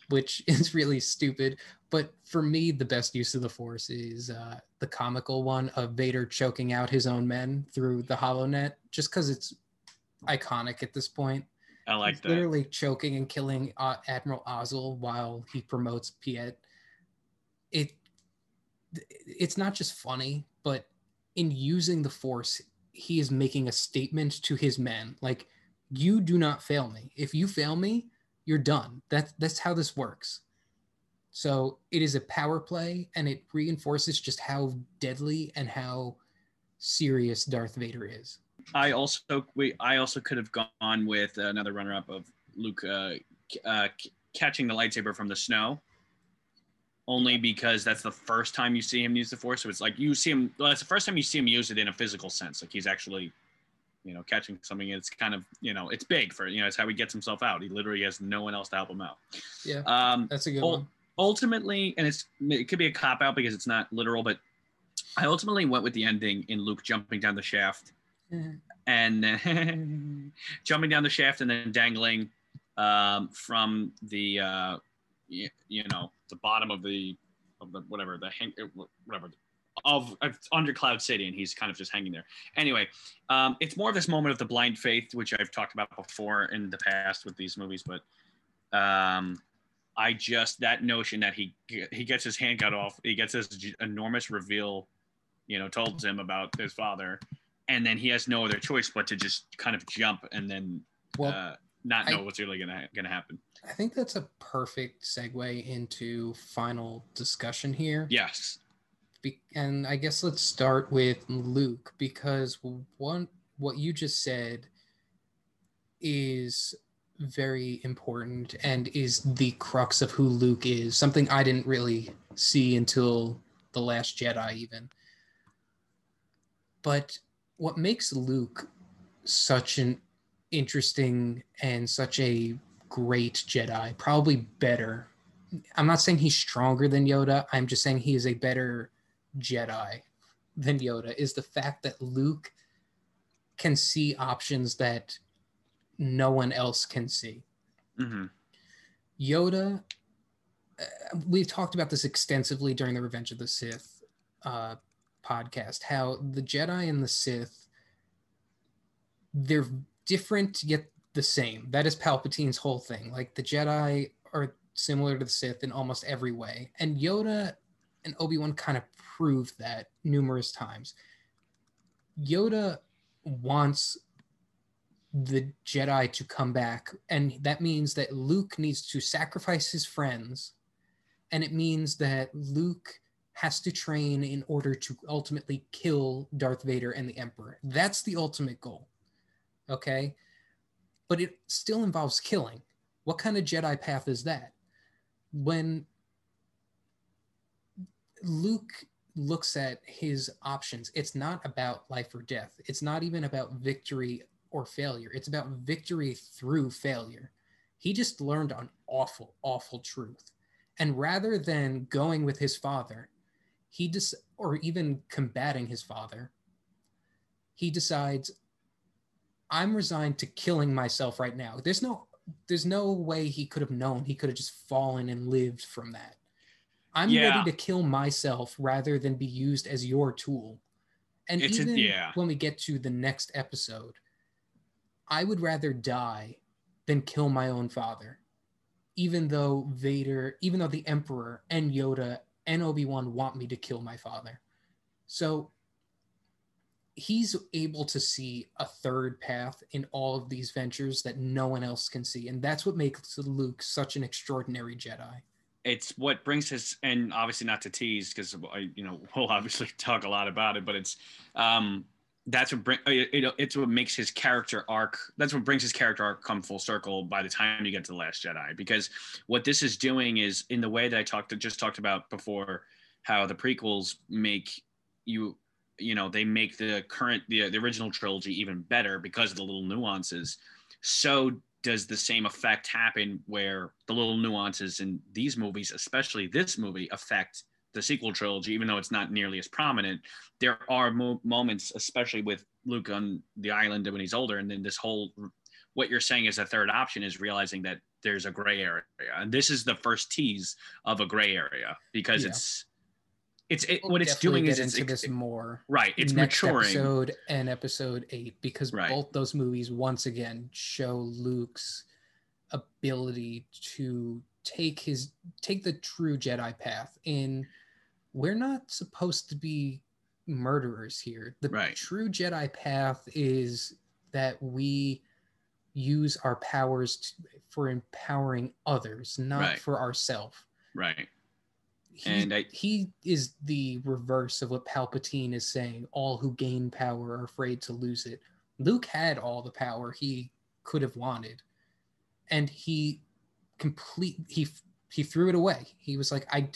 which [laughs] is really stupid. But for me, the best use of the Force is uh, the comical one of Vader choking out his own men through the Hollow Net, just because it's iconic at this point. I like He's that. literally choking and killing uh, Admiral Ozzel while he promotes Piet. It it's not just funny, but in using the Force, he is making a statement to his men, like you do not fail me. If you fail me, you're done. That's that's how this works. So it is a power play, and it reinforces just how deadly and how serious Darth Vader is. I also we I also could have gone with another runner up of Luke uh, uh, catching the lightsaber from the snow. Only because that's the first time you see him use the force. So it's like you see him. Well, it's the first time you see him use it in a physical sense. Like he's actually, you know, catching something. It's kind of, you know, it's big for you know. It's how he gets himself out. He literally has no one else to help him out. Yeah, Um, that's a good one. ultimately, and it's it could be a cop out because it's not literal, but I ultimately went with the ending in Luke jumping down the shaft Mhm. and [laughs] jumping down the shaft and then dangling um, from the uh, you, you know the bottom of the of the whatever the hang whatever of, of under Cloud City, and he's kind of just hanging there. Anyway, um, it's more of this moment of the blind faith, which I've talked about before in the past with these movies, but um, I just that notion that he he gets his hand cut off, he gets this enormous reveal, you know, told him about his father, and then he has no other choice but to just kind of jump and then Well, uh, not know I- what's really gonna gonna happen. I think that's a perfect segue into final discussion here. Yes. Be- and I guess let's start with Luke because one what you just said is very important and is the crux of who Luke is. Something I didn't really see until the last Jedi even. But what makes Luke such an interesting and such a great Jedi, probably better. I'm not saying he's stronger than Yoda. I'm just saying he is a better Jedi than Yoda is the fact that Luke can see options that no one else can see. hmm Yoda, uh, we've talked about this extensively during the Revenge of the Sith uh, podcast, how the Jedi and the Sith, they're different yet the same. That is Palpatine's whole thing. Like the Jedi are similar to the Sith in almost every way. And Yoda and Obi-Wan kind of proved that numerous times. Yoda wants the Jedi to come back, and that means that Luke needs to sacrifice his friends, and it means that Luke has to train in order to ultimately kill Darth Vader and the Emperor. That's the ultimate goal. Okay? But it still involves killing. What kind of Jedi path is that? When Luke looks at his options, it's not about life or death. It's not even about victory or failure. It's about victory through failure. He just learned an awful, awful truth. And rather than going with his father, he just, or even combating his father, he decides, I'm resigned to killing myself right now. There's no, there's no way he could have known. He could have just fallen and lived from that. I'm Yeah. ready to kill myself rather than be used as your tool. And It's a- even yeah. when we get to the next episode, I would rather die than kill my own father. Even though Vader, even though the Emperor and Yoda and Obi-Wan want me to kill my father. So he's able to see a third path in all of these ventures that no one else can see. And that's what makes Luke such an extraordinary Jedi. It's what brings his and obviously not to tease because you know [laughs] we'll obviously talk a lot about it but it's um that's what bring know it's what makes his character arc that's what brings his character arc come full circle by the time you get to the last jedi. Because what this is doing is in the way that i talked just talked about before how the prequels make you you know they make the current the, the original trilogy even better because of the little nuances. So does the same effect happen where the little nuances in these movies, especially this movie, affect the sequel trilogy, even though it's not nearly as prominent? There are mo- moments, especially with Luke on the island when he's older, and then this whole what you're saying is a third option is realizing that there's a gray area, and this is the first tease of a gray area because Yeah. it's it's it, We'll what it's doing is it's ex- more right, it's next maturing. episode and episode eight because Right. both those movies once again show Luke's ability to take his take the true Jedi path. In we're not supposed to be murderers here. The Right. true Jedi path is that we use our powers to, for empowering others, not Right. for ourselves Right. He, And I- he is the reverse of what Palpatine is saying. All who gain power are afraid to lose it. Luke had all the power he could have wanted, and he complete he he threw it away. He was like, I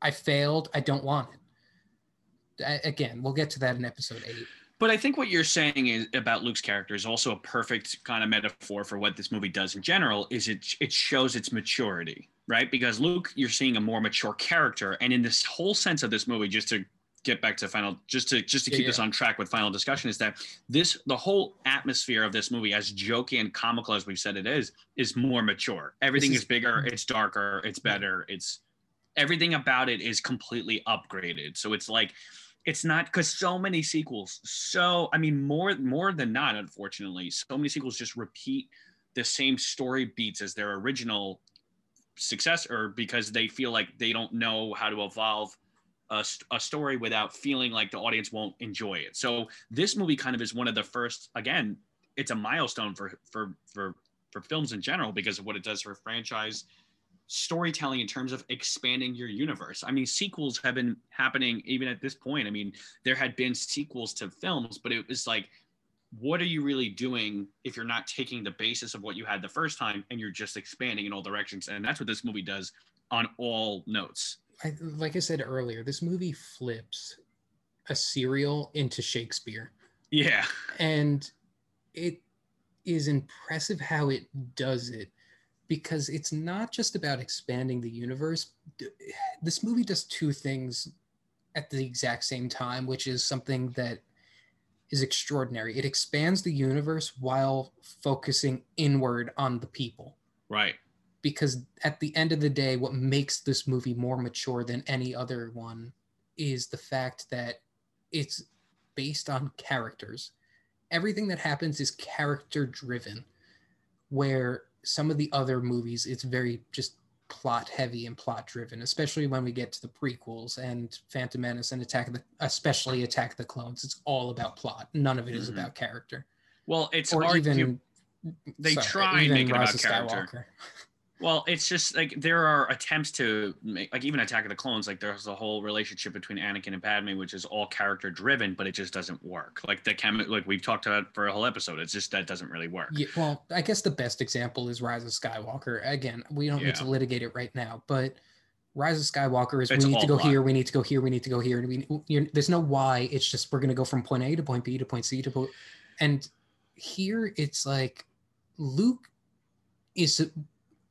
I failed. I don't want it. I, again, we'll get to that in episode eight. But I think what you're saying is about Luke's character is also a perfect kind of metaphor for what this movie does in general. Is it it shows its maturity, right? Because Luke, you're seeing a more mature character, and in this whole sense of this movie, just to get back to final, just to just to Yeah, keep this on track with final discussion, is that this the whole atmosphere of this movie, as jokey and comical as we've said it is, is more mature. Everything is- is bigger, mhm. it's darker, it's better, it's everything about it is completely upgraded. So it's like it's not because so many sequels so i mean more more than not unfortunately so many sequels just repeat the same story beats as their original success or because they feel like they don't know how to evolve a, a story without feeling like the audience won't enjoy it so this movie kind of is one of the first again it's a milestone for for for for films in general because of what it does for franchise storytelling in terms of expanding your universe. I mean, sequels have been happening even at this point. I mean, there had been sequels to films, but it was like, what are you really doing if you're not taking the basis of what you had the first time and you're just expanding in all directions? And that's what this movie does on all notes. I, like I said earlier, this movie flips a serial into Shakespeare. Yeah. and it is impressive how it does it because it's not just about expanding the universe this movie does two things at the exact same time which is something that is extraordinary. It expands the universe while focusing inward on the people. Right. because at the end of the day what makes this movie more mature than any other one is the fact that it's based on characters. Everything that happens is character driven where some of the other movies it's very just plot heavy and plot driven especially when we get to the prequels and phantom menace and attack of the especially attack of the clones it's all about plot none of it is Mhm. about character Well, it's or argu- even they sorry, try and make it Rise about character. [laughs] Well, it's just like there are attempts to make, like even Attack of the Clones, like there's a whole relationship between Anakin and Padme, which is all character driven, but it just doesn't work. Like the chem, like we've talked about for a whole episode, it's just that doesn't really work. Yeah, well, I guess the best example is Rise of Skywalker. Again, we don't need to litigate it right now, but Rise of Skywalker is It's we need to go plot. here, we need to go here, we need to go here, and we you're, there's no why. It's just we're gonna go from point A to point B to point C to point, and here it's like Luke is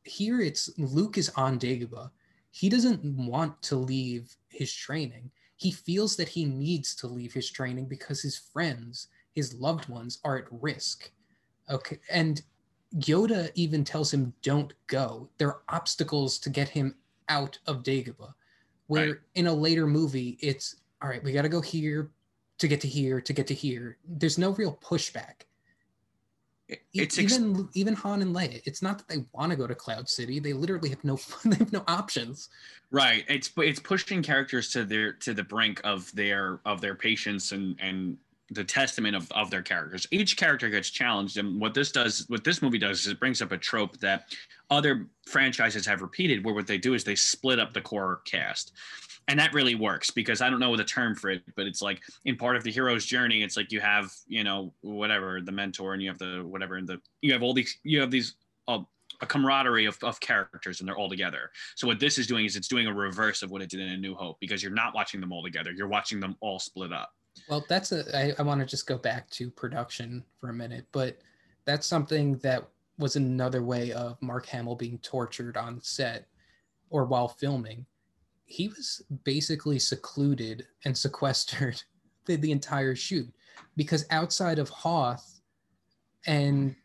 here. It's Luke is on Dagobah. He doesn't want to leave his training. He feels that he needs to leave his training because his friends, his loved ones, are at risk. Okay, and Yoda even tells him, "Don't go." There are obstacles to get him out of Dagobah. Where Right. in a later movie, it's all right. We got to go here to get to here to get to here. There's no real pushback. It- It's ex- even even Han and Leia. It's not that they want to go to Cloud City. They literally have no [laughs] they have no options. right. It's it's pushing characters to their to the brink of their of their patience and and the testament of, of their characters. Each character gets challenged, and what this does, what this movie does, is it brings up a trope that other franchises have repeated, where what they do is they split up the core cast, and that really works because I don't know the term for it, but it's like in part of the hero's journey, it's like you have you know whatever the mentor, and you have the whatever, and the you have all these you have these. Uh, a camaraderie of, of characters and they're all together. So what this is doing is it's doing a reverse of what it did in A New Hope because you're not watching them all together. You're watching them all split up. Well, that's a. I, I want to just go back to production for a minute, but that's something that was another way of Mark Hamill being tortured on set or while filming. He was basically secluded and [laughs] sequestered the, the entire shoot because outside of Hoth and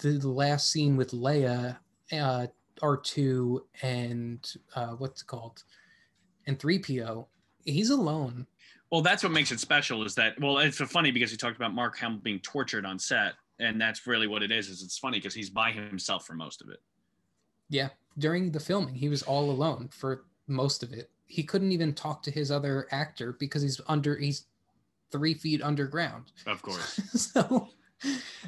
the, the last scene with Leia, uh, R2, and uh, what's it called, and 3PO, he's alone Well, that's what makes it special is that well, it's funny because you talked about Mark Hamill being tortured on set, and that's really what it is. Is it's funny because he's by himself for most of it. Yeah, during the filming, he was all alone for most of it. He couldn't even talk to his other actor because he's under he's three feet underground. Of course. [laughs] so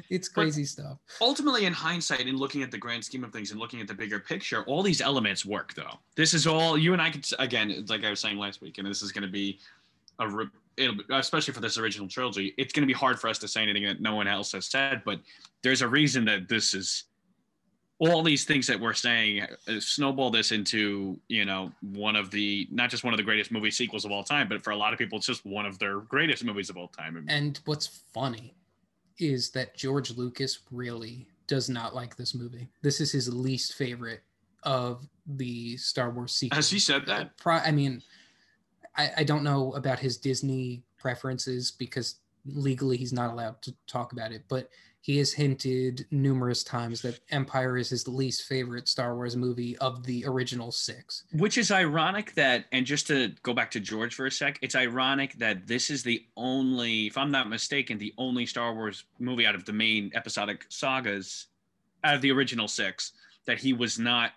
it's crazy stuff. Ultimately, in hindsight, in looking at the grand scheme of things and looking at the bigger picture, all these elements work. Though this is all you and I could again, like I was saying last week, and this is going to be a re- it'll especially for this original trilogy. It's going to be hard for us to say anything that no one else has said, but there's a reason that this is all these things that we're saying uh, snowball this into you know one of the not just one of the greatest movie sequels of all time but for a lot of people it's just one of their greatest movies of all time And what's funny is that George Lucas really does not like this movie. This is his least favorite of the Star Wars sequels. has he said that I mean, I, I don't know about his Disney preferences because legally he's not allowed to talk about it, but he has hinted numerous times that Empire is his least favorite Star Wars movie of the original six. which is ironic that and just to go back to george for a sec it's ironic that this is the only if i'm not mistaken the only star wars movie out of the main episodic sagas out of the original six that he was not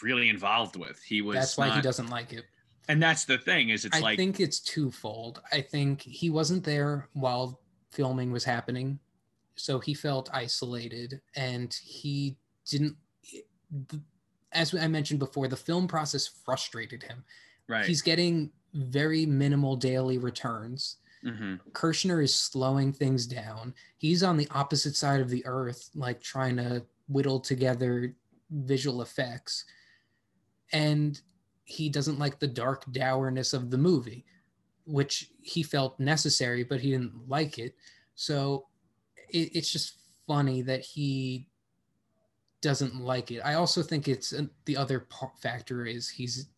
really involved with he was That's why he doesn't like it. And that's the thing is it's I like I think it's twofold. I think he wasn't there while filming was happening, so he felt isolated, and he didn't. As I mentioned before, the film process frustrated him. right He's getting very minimal daily returns. hmm Kershner is slowing things down. He's on the opposite side of the earth, like trying to whittle together visual effects. And he doesn't like the dark dourness of the movie, which he felt necessary, but he didn't like it. So it, it's just funny that he doesn't like it. I also think it's uh, the other part, factor is he's.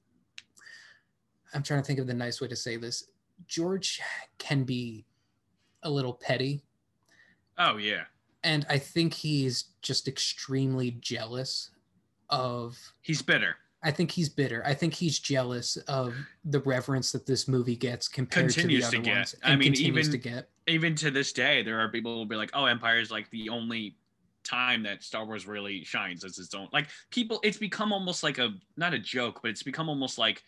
I'm trying to think of the nice way to say this. George can be a little petty, oh yeah and I think he's just extremely jealous of he's bitter I think he's bitter. I think he's jealous of the reverence that this movie gets compared Continues to to the other get. ones. I mean, continues even- to get. even to this day, there are people who will be like, "Oh, Empire is like the only time that Star Wars really shines as its own." Like people, it's become almost like a not a joke, but it's become almost like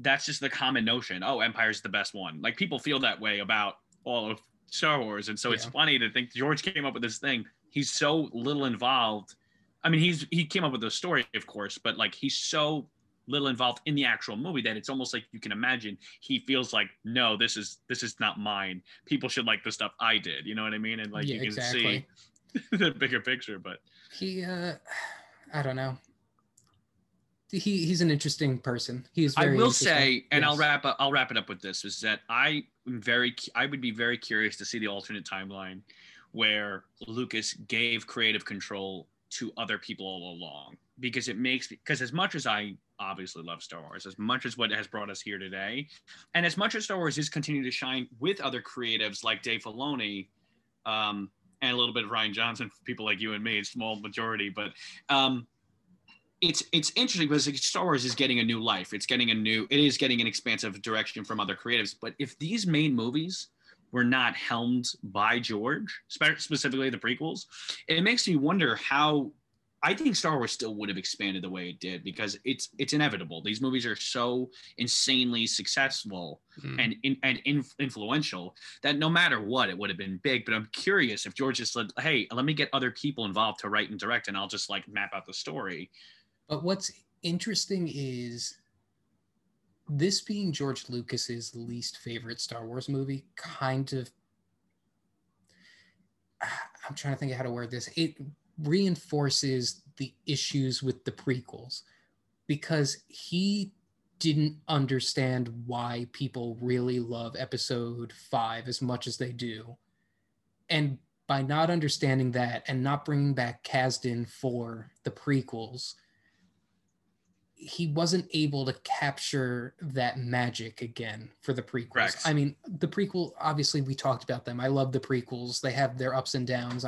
that's just the common notion. Oh, Empire's the best one. Like people feel that way about all of Star Wars, and so it's funny to think George came up with this thing. He's so little involved. I mean, he's he came up with the story, of course, but like he's so little involved in the actual movie that it's almost like you can imagine he feels like no this is this is not mine people should like the stuff i did you know what i mean and like Yeah, you can exactly. see [laughs] the bigger picture but He, uh, I don't know. He he's an interesting person. He is. i will say and i'll wrap up i'll wrap it up with this is that i am very i would be very curious to see the alternate timeline where lucas gave creative control to other people all along because it makes because as much as i obviously love star wars as much as what has brought us here today and as much as star wars is continuing to shine with other creatives like dave filoni um, and a little bit of rian johnson people like you and me a small majority but um, it's it's interesting because Star Wars is getting a new life. It's getting a new. It is getting an expansive direction from other creatives. But if these main movies were not helmed by George, spe- specifically the prequels, it makes me wonder how. I think Star Wars still would have expanded the way it did because it's it's inevitable. These movies are so insanely successful Mm. and in, and inf- influential that no matter what, it would have been big. But I'm curious if George just said, "Hey, let me get other people involved to write and direct, and I'll just like map out the story." But what's interesting is this being George Lucas's least favorite Star Wars movie kind of [sighs] I'm trying to think of how to word this. It reinforces the issues with the prequels because he didn't understand why people really love episode 5 as much as they do. And by not understanding that and not bringing back Kasdan for the prequels, he wasn't able to capture that magic again for the prequels. Correct. I mean, the prequel, obviously, we talked about them. I love the prequels. They have their ups and downs,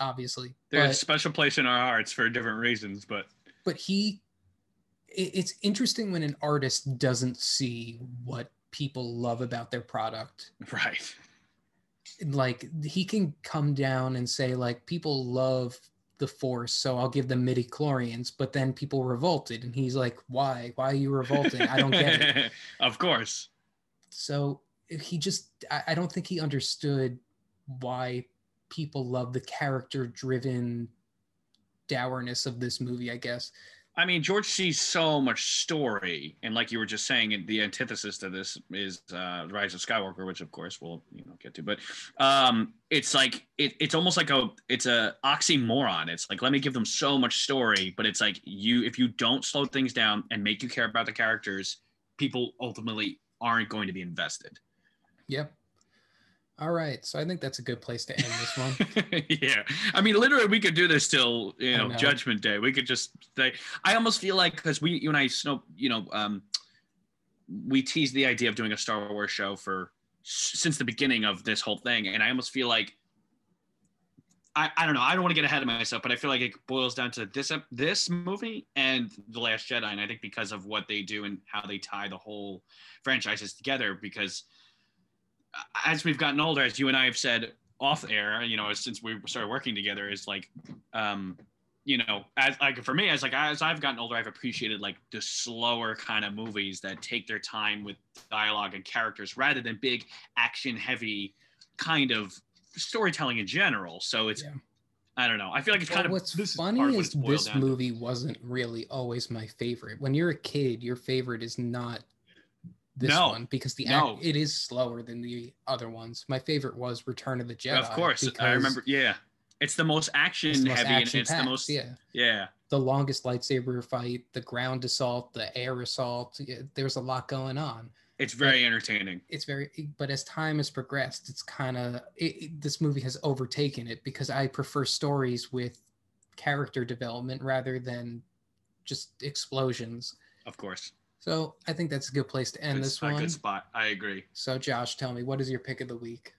obviously. There's a But, special place in our hearts for different reasons, but but he, it's interesting when an artist doesn't see what people love about their product. [laughs] right. Like, he can come down and say, like, people love the force so i'll give them midi chlorians but then people revolted and he's like why? Why are you revolting? I don't get it. [laughs] Of course. so he just I, I don't think he understood why people love the character driven dourness of this movie i guess I mean, George sees so much story, and like you were just saying, the antithesis to this is uh, Rise of Skywalker, which of course we'll you know get to. But um, it's like it, it's almost like a it's a oxymoron. It's like let me give them so much story, but it's like you if you don't slow things down and make you care about the characters, people ultimately aren't going to be invested. Yep. All right, so I think that's a good place to end this one. [laughs] yeah, I mean, literally, we could do this till you know, know. Judgment Day. We could just say. I almost feel like because we, you and I, Snow, you know, um, we teased the idea of doing a Star Wars show for since the beginning of this whole thing, and I almost feel like. I, I don't know. I don't want to get ahead of myself, but I feel like it boils down to this this movie and the Last Jedi, and I think because of what they do and how they tie the whole franchises together, because as we've gotten older, as you and I have said off air, you know, since we started working together, is like, um, you know, as like for me, as like as I've gotten older, I've appreciated like the slower kind of movies that take their time with dialogue and characters rather than big action heavy kind of storytelling in general. So it's, Yeah. I don't know. I feel like it's kind Well, of what's this funny is, is this down to. movie wasn't really always my favorite. When you're a kid, your favorite is not this No. one because the No. act, it is slower than the other ones. My favorite was Return of the Jedi. of course, I remember. Yeah, it's the most action the most heavy, and it's the action-packed, most yeah. yeah. The longest lightsaber fight, the ground assault, the air assault. There's a lot going on. It's very entertaining. It's very, but as time has progressed, it's kind of it- this movie has overtaken it because I prefer stories with character development rather than just explosions. Of course, So I think that's a good place to end Good- this a one. good spot. I agree. So Josh, tell me, what is your pick of the week?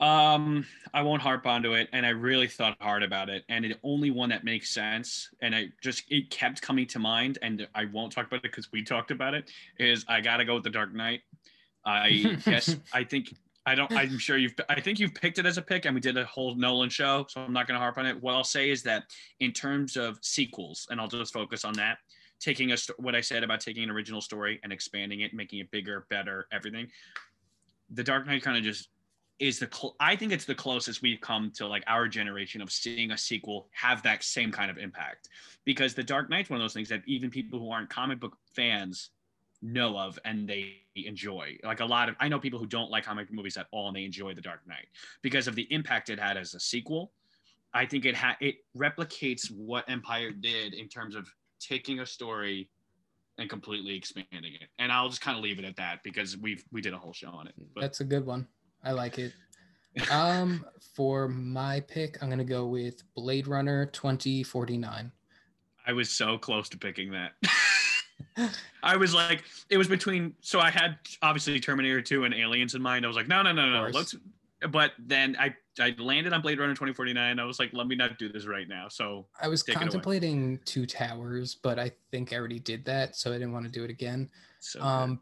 Um, I won't harp onto it, and I really thought hard about it, and the only one that makes sense, and I just it kept coming to mind, and I won't talk about it because we talked about it. Is I gotta go with the Dark Knight. I [laughs] guess I think I don't. I'm sure you've. I think you've picked it as a pick, and we did a whole Nolan show, so I'm not gonna harp on it. What I'll say is that in terms of sequels, and I'll just focus on that. Taking a what I said about taking an original story and expanding it, making it bigger, better, everything. The Dark Knight kind of just is the cl- I think it's the closest we've come to like our generation of seeing a sequel have that same kind of impact because the Dark Knight's one of those things that even people who aren't comic book fans know of and they enjoy. Like a lot of I know people who don't like comic movies at all and they enjoy the Dark Knight because of the impact it had as a sequel. I think it ha- it replicates what Empire did in terms of taking a story and completely expanding it. And I'll just kind of leave it at that because we've we did a whole show on it. But That's a good one. I like it. Um, [laughs] for my pick, I'm gonna go with Blade Runner 2049. I was so close to picking that. [laughs] I was like, it was between. So I had obviously Terminator 2 and Aliens in mind. I was like, no, no, no, no, let's. But then I I landed on Blade Runner 2049. I was like, let me not do this right now. So I was Take it away. contemplating Two Towers, but I think I already did that, so I didn't want to do it again. so Um,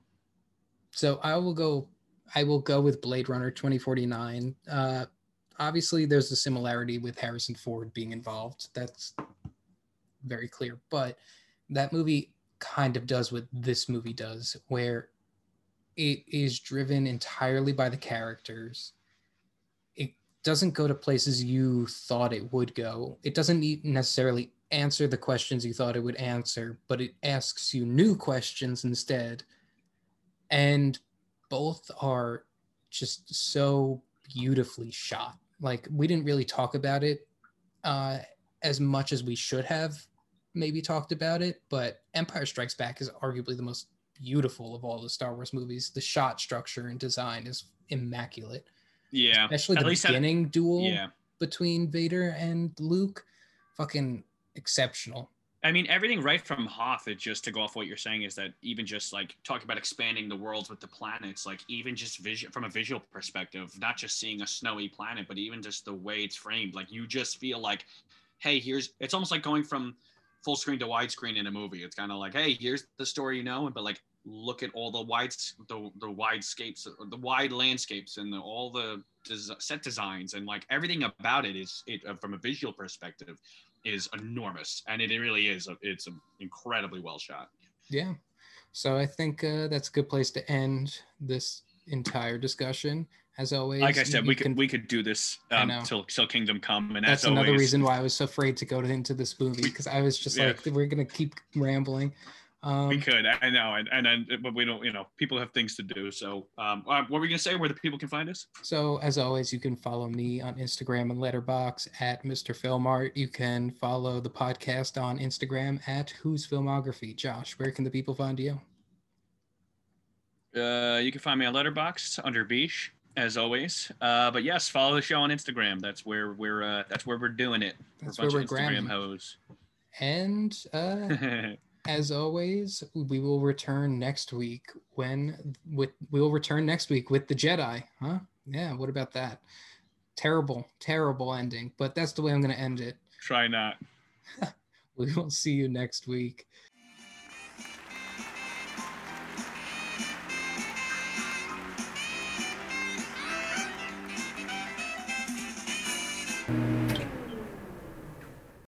so I will go. I will go with Blade Runner 2049. Uh, obviously, there's a similarity with Harrison Ford being involved. That's very clear. But that movie kind of does what this movie does, where it is driven entirely by the characters. Doesn't go to places you thought it would go. It doesn't necessarily answer the questions you thought it would answer, but it asks you new questions instead. And both are just so beautifully shot. Like we didn't really talk about it uh, as much as we should have maybe talked about it, but Empire Strikes Back is arguably the most beautiful of all the Star Wars movies. The shot structure and design is immaculate, yeah, especially At the least that- beginning duel yeah. between Vader and Luke. Fucking exceptional. I mean, everything right from Hoth, it just to go off what you're saying is that even just like talking about expanding the worlds with the planets, like even just vision from a visual perspective, not just seeing a snowy planet, but even just the way it's framed, like you just feel like, hey, here's it's almost like going from full screen to widescreen in a movie. It's kind of like, hey, here's the story you know, but like look at all the wide the the widescapes, the wide landscapes, and the, all the des- set designs and like everything about it is it uh, from a visual perspective is enormous, and it really is. A, it's a incredibly well shot. Yeah. So I think uh, that's a good place to end this entire discussion. As always, Like I said, you we can- could we could do this I um, till till Kingdom Come, and That's as another always, reason why I was so afraid to go into this movie because I was just Yeah. like, we're gonna keep rambling. Um, we could. I know, and and, and but we don't. You know, people have things to do. So, um, uh, what were we gonna say? Where the people can find us? So as always, you can follow me on Instagram and Letterboxd at Mr. Filmart. You can follow the podcast on Instagram at Who's Filmography. Josh, where can the people find you? Uh, you can find me on Letterboxd under Beach, as always. Uh, but yes, follow the show on Instagram. That's where we're uh, that's where we're doing it. That's we're a where bunch we're of Instagram grabbing. hoes. And uh, [laughs] as always, we will return next week when with we will return next week with the Jedi. Huh? Yeah. What about that? Terrible, terrible ending. But that's the way I'm going to end it. Try not. [laughs] We will see you next week.